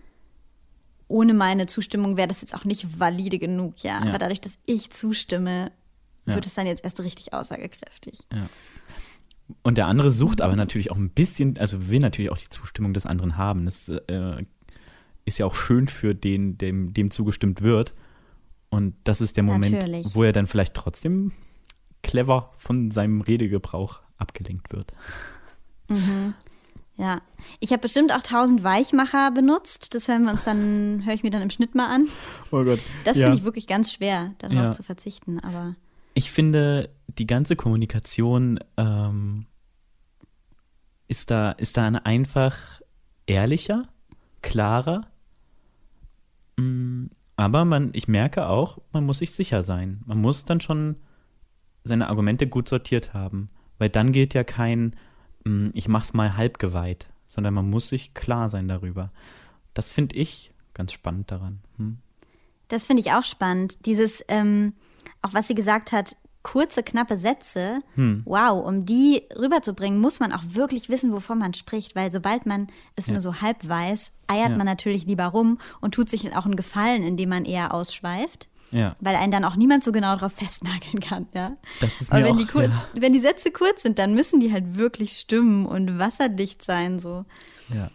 ohne meine Zustimmung wäre das jetzt auch nicht valide genug, ja. Ja. Aber dadurch, dass ich zustimme, Ja. wird es dann jetzt erst richtig aussagekräftig. Und der andere sucht aber natürlich auch ein bisschen, also will natürlich auch die Zustimmung des anderen haben. Das äh, ist ja auch schön für den, dem, dem zugestimmt wird. Und das ist der Moment, Natürlich. wo er dann vielleicht trotzdem clever von seinem Redegebrauch abgelenkt wird. Ja, ich habe bestimmt auch tausend Weichmacher benutzt. Das hören wir uns dann, [laughs] höre ich mir dann im Schnitt mal an. Oh Gott. Das ja. finde ich wirklich ganz schwer, darauf Ja. zu verzichten. Aber Ich finde, die ganze Kommunikation ähm, ist, da, ist dann einfach ehrlicher, klarer. Mm, Aber man, ich merke auch, man muss sich sicher sein. Man muss dann schon seine Argumente gut sortiert haben. Weil dann gilt ja kein, mm, ich mach's mal halbgeweiht, sondern man muss sich klar sein darüber. Das finde ich ganz spannend daran. Hm? das finde ich auch spannend. Dieses, ähm, auch was sie gesagt hat, kurze, knappe Sätze, Hm. wow, um die rüberzubringen, muss man auch wirklich wissen, wovon man spricht, weil sobald man es nur so halb weiß, eiert Ja. man natürlich lieber rum und tut sich dann auch einen Gefallen, indem man eher ausschweift. Ja. Weil einen dann auch niemand so genau darauf [laughs] festnageln kann, ja. Das ist Aber mir wenn auch, die, kurz, ja. wenn die Sätze kurz sind, dann müssen die halt wirklich stimmen und wasserdicht sein, so. Ja,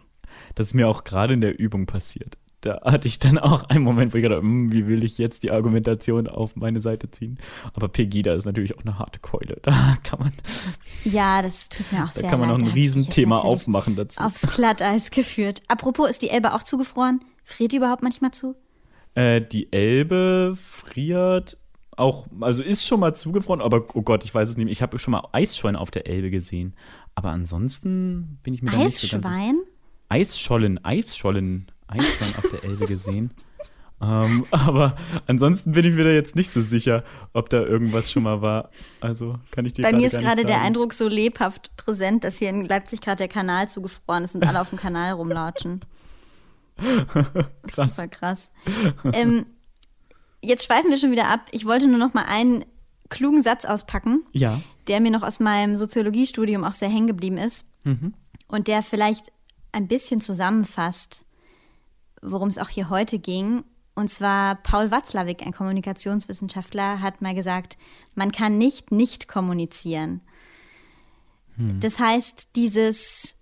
das ist mir auch gerade in der Übung passiert. Da hatte ich dann auch einen Moment, wo ich gedacht habe, "Hm, wie will ich jetzt die Argumentation auf meine Seite ziehen? Aber Pegida ist natürlich auch eine harte Keule. Da kann man, Ja, das tut mir auch da sehr kann man leid. noch Da ein hab ich jetzt Riesenthema aufmachen dazu. Aufs Glatteis geführt. Apropos, ist die Elbe auch zugefroren? Friert die überhaupt manchmal zu? Äh, die Elbe friert auch, also ist schon mal zugefroren, aber oh Gott, ich weiß es nicht. Ich habe schon mal Eisschollen auf der Elbe gesehen. Aber ansonsten bin ich mir da nicht so ganz Eisschwein? Eisschollen, Eisschollen, Eisschollen auf der Elbe gesehen. ähm, aber ansonsten bin ich mir da jetzt nicht so sicher, ob da irgendwas schon mal war. Also kann ich dir Bei mir ist gerade der. Eindruck so lebhaft präsent, dass hier in Leipzig gerade der Kanal zugefroren ist und alle auf dem Kanal rumlatschen. [laughs] Krass. Super krass. ähm, jetzt schweifen wir schon wieder ab. Ich wollte nur noch mal einen klugen Satz auspacken, ja. der mir noch aus meinem Soziologiestudium auch sehr hängen geblieben ist mhm. und der vielleicht ein bisschen zusammenfasst, worum es auch hier heute ging. Und zwar Paul Watzlawick, ein Kommunikationswissenschaftler, hat mal gesagt, man kann nicht nicht kommunizieren. Hm. Das heißt, dieses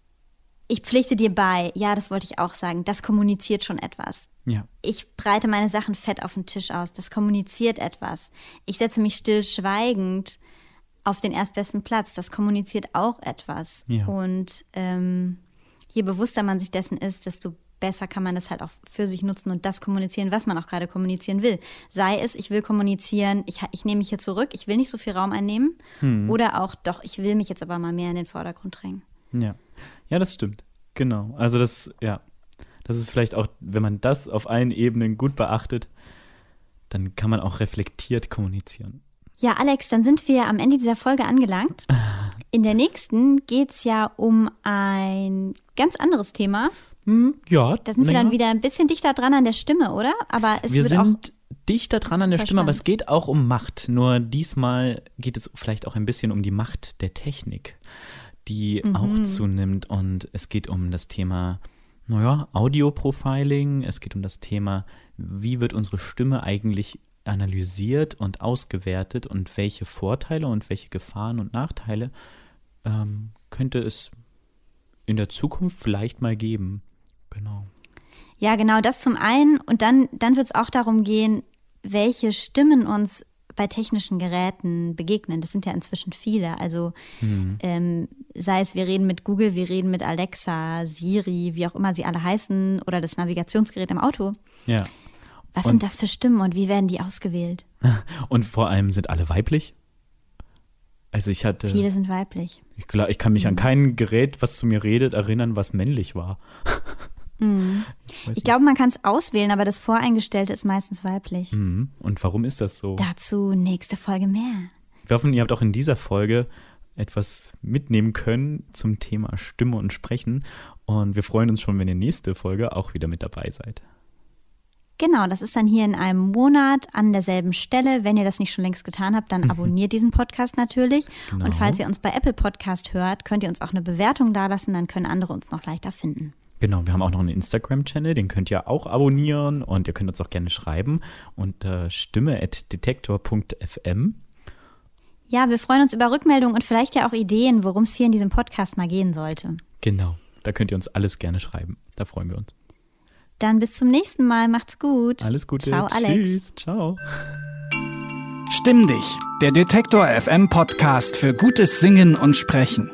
ich pflichte dir bei, ja, das wollte ich auch sagen, das kommuniziert schon etwas. Ja. Ich breite meine Sachen fett auf den Tisch aus, das kommuniziert etwas. Ich setze mich still schweigend auf den erstbesten Platz, das kommuniziert auch etwas. Ja. Und ähm, je bewusster man sich dessen ist, desto besser kann man das halt auch für sich nutzen und das kommunizieren, was man auch gerade kommunizieren will. Sei es, ich will kommunizieren, ich, ich nehme mich hier zurück, ich will nicht so viel Raum einnehmen. Hm. Oder auch, doch, ich will mich jetzt aber mal mehr in den Vordergrund drängen. Ja. Ja, das stimmt. Genau. Also das, ja. Das ist vielleicht auch, wenn man das auf allen Ebenen gut beachtet, dann kann man auch reflektiert kommunizieren. Ja, Alex, dann sind wir am Ende dieser Folge angelangt. [laughs] In der nächsten geht es ja um ein ganz anderes Thema. Hm, ja. Da sind wir dann wieder ein bisschen dichter dran an der Stimme, oder? Aber es wir wird sind dichter dran an der Stimme, aber es geht auch um Macht. Nur diesmal geht es vielleicht auch ein bisschen um die Macht der Technik die mhm. auch zunimmt. Und es geht um das Thema, naja, Audio-Profiling. Es geht um das Thema, wie wird unsere Stimme eigentlich analysiert und ausgewertet und welche Vorteile und welche Gefahren und Nachteile ähm, könnte es in der Zukunft vielleicht mal geben. Genau. Ja, genau, das zum einen. Und dann, dann wird es auch darum gehen, welche Stimmen uns bei technischen Geräten begegnen. Das sind ja inzwischen viele. Also mhm. ähm, sei es, wir reden mit Google, wir reden mit Alexa, Siri, wie auch immer sie alle heißen, oder das Navigationsgerät im Auto. Ja. Was und, sind das für Stimmen und wie werden die ausgewählt? [laughs] Und vor allem sind alle weiblich? Also ich hatte. Viele sind weiblich. Ich, ich kann mich mhm. an kein Gerät, was zu mir redet, erinnern, was männlich war. [laughs] Mhm. Ich, ich glaube, man kann es auswählen, aber das Voreingestellte ist meistens weiblich. Mhm. Und warum ist das so? Dazu nächste Folge mehr. Wir hoffen, ihr habt auch in dieser Folge etwas mitnehmen können zum Thema Stimme und Sprechen. Und wir freuen uns schon, wenn ihr nächste Folge auch wieder mit dabei seid. Genau, das ist dann hier in einem Monat an derselben Stelle. Wenn ihr das nicht schon längst getan habt, dann [laughs] abonniert diesen Podcast natürlich. Genau. Und falls ihr uns bei Apple Podcast hört, könnt ihr uns auch eine Bewertung dalassen, dann können andere uns noch leichter finden. Genau, wir haben auch noch einen Instagram-Channel, den könnt ihr auch abonnieren und ihr könnt uns auch gerne schreiben unter stimme.detektor.fm. Ja, wir freuen uns über Rückmeldungen und vielleicht ja auch Ideen, worum es hier in diesem Podcast mal gehen sollte. Genau, da könnt ihr uns alles gerne schreiben. Da freuen wir uns. Dann bis zum nächsten Mal. Macht's gut. Alles Gute. Ciao, Alex. Tschüss. Ciao. Stimm dich, der Detektor FM Podcast für gutes Singen und Sprechen.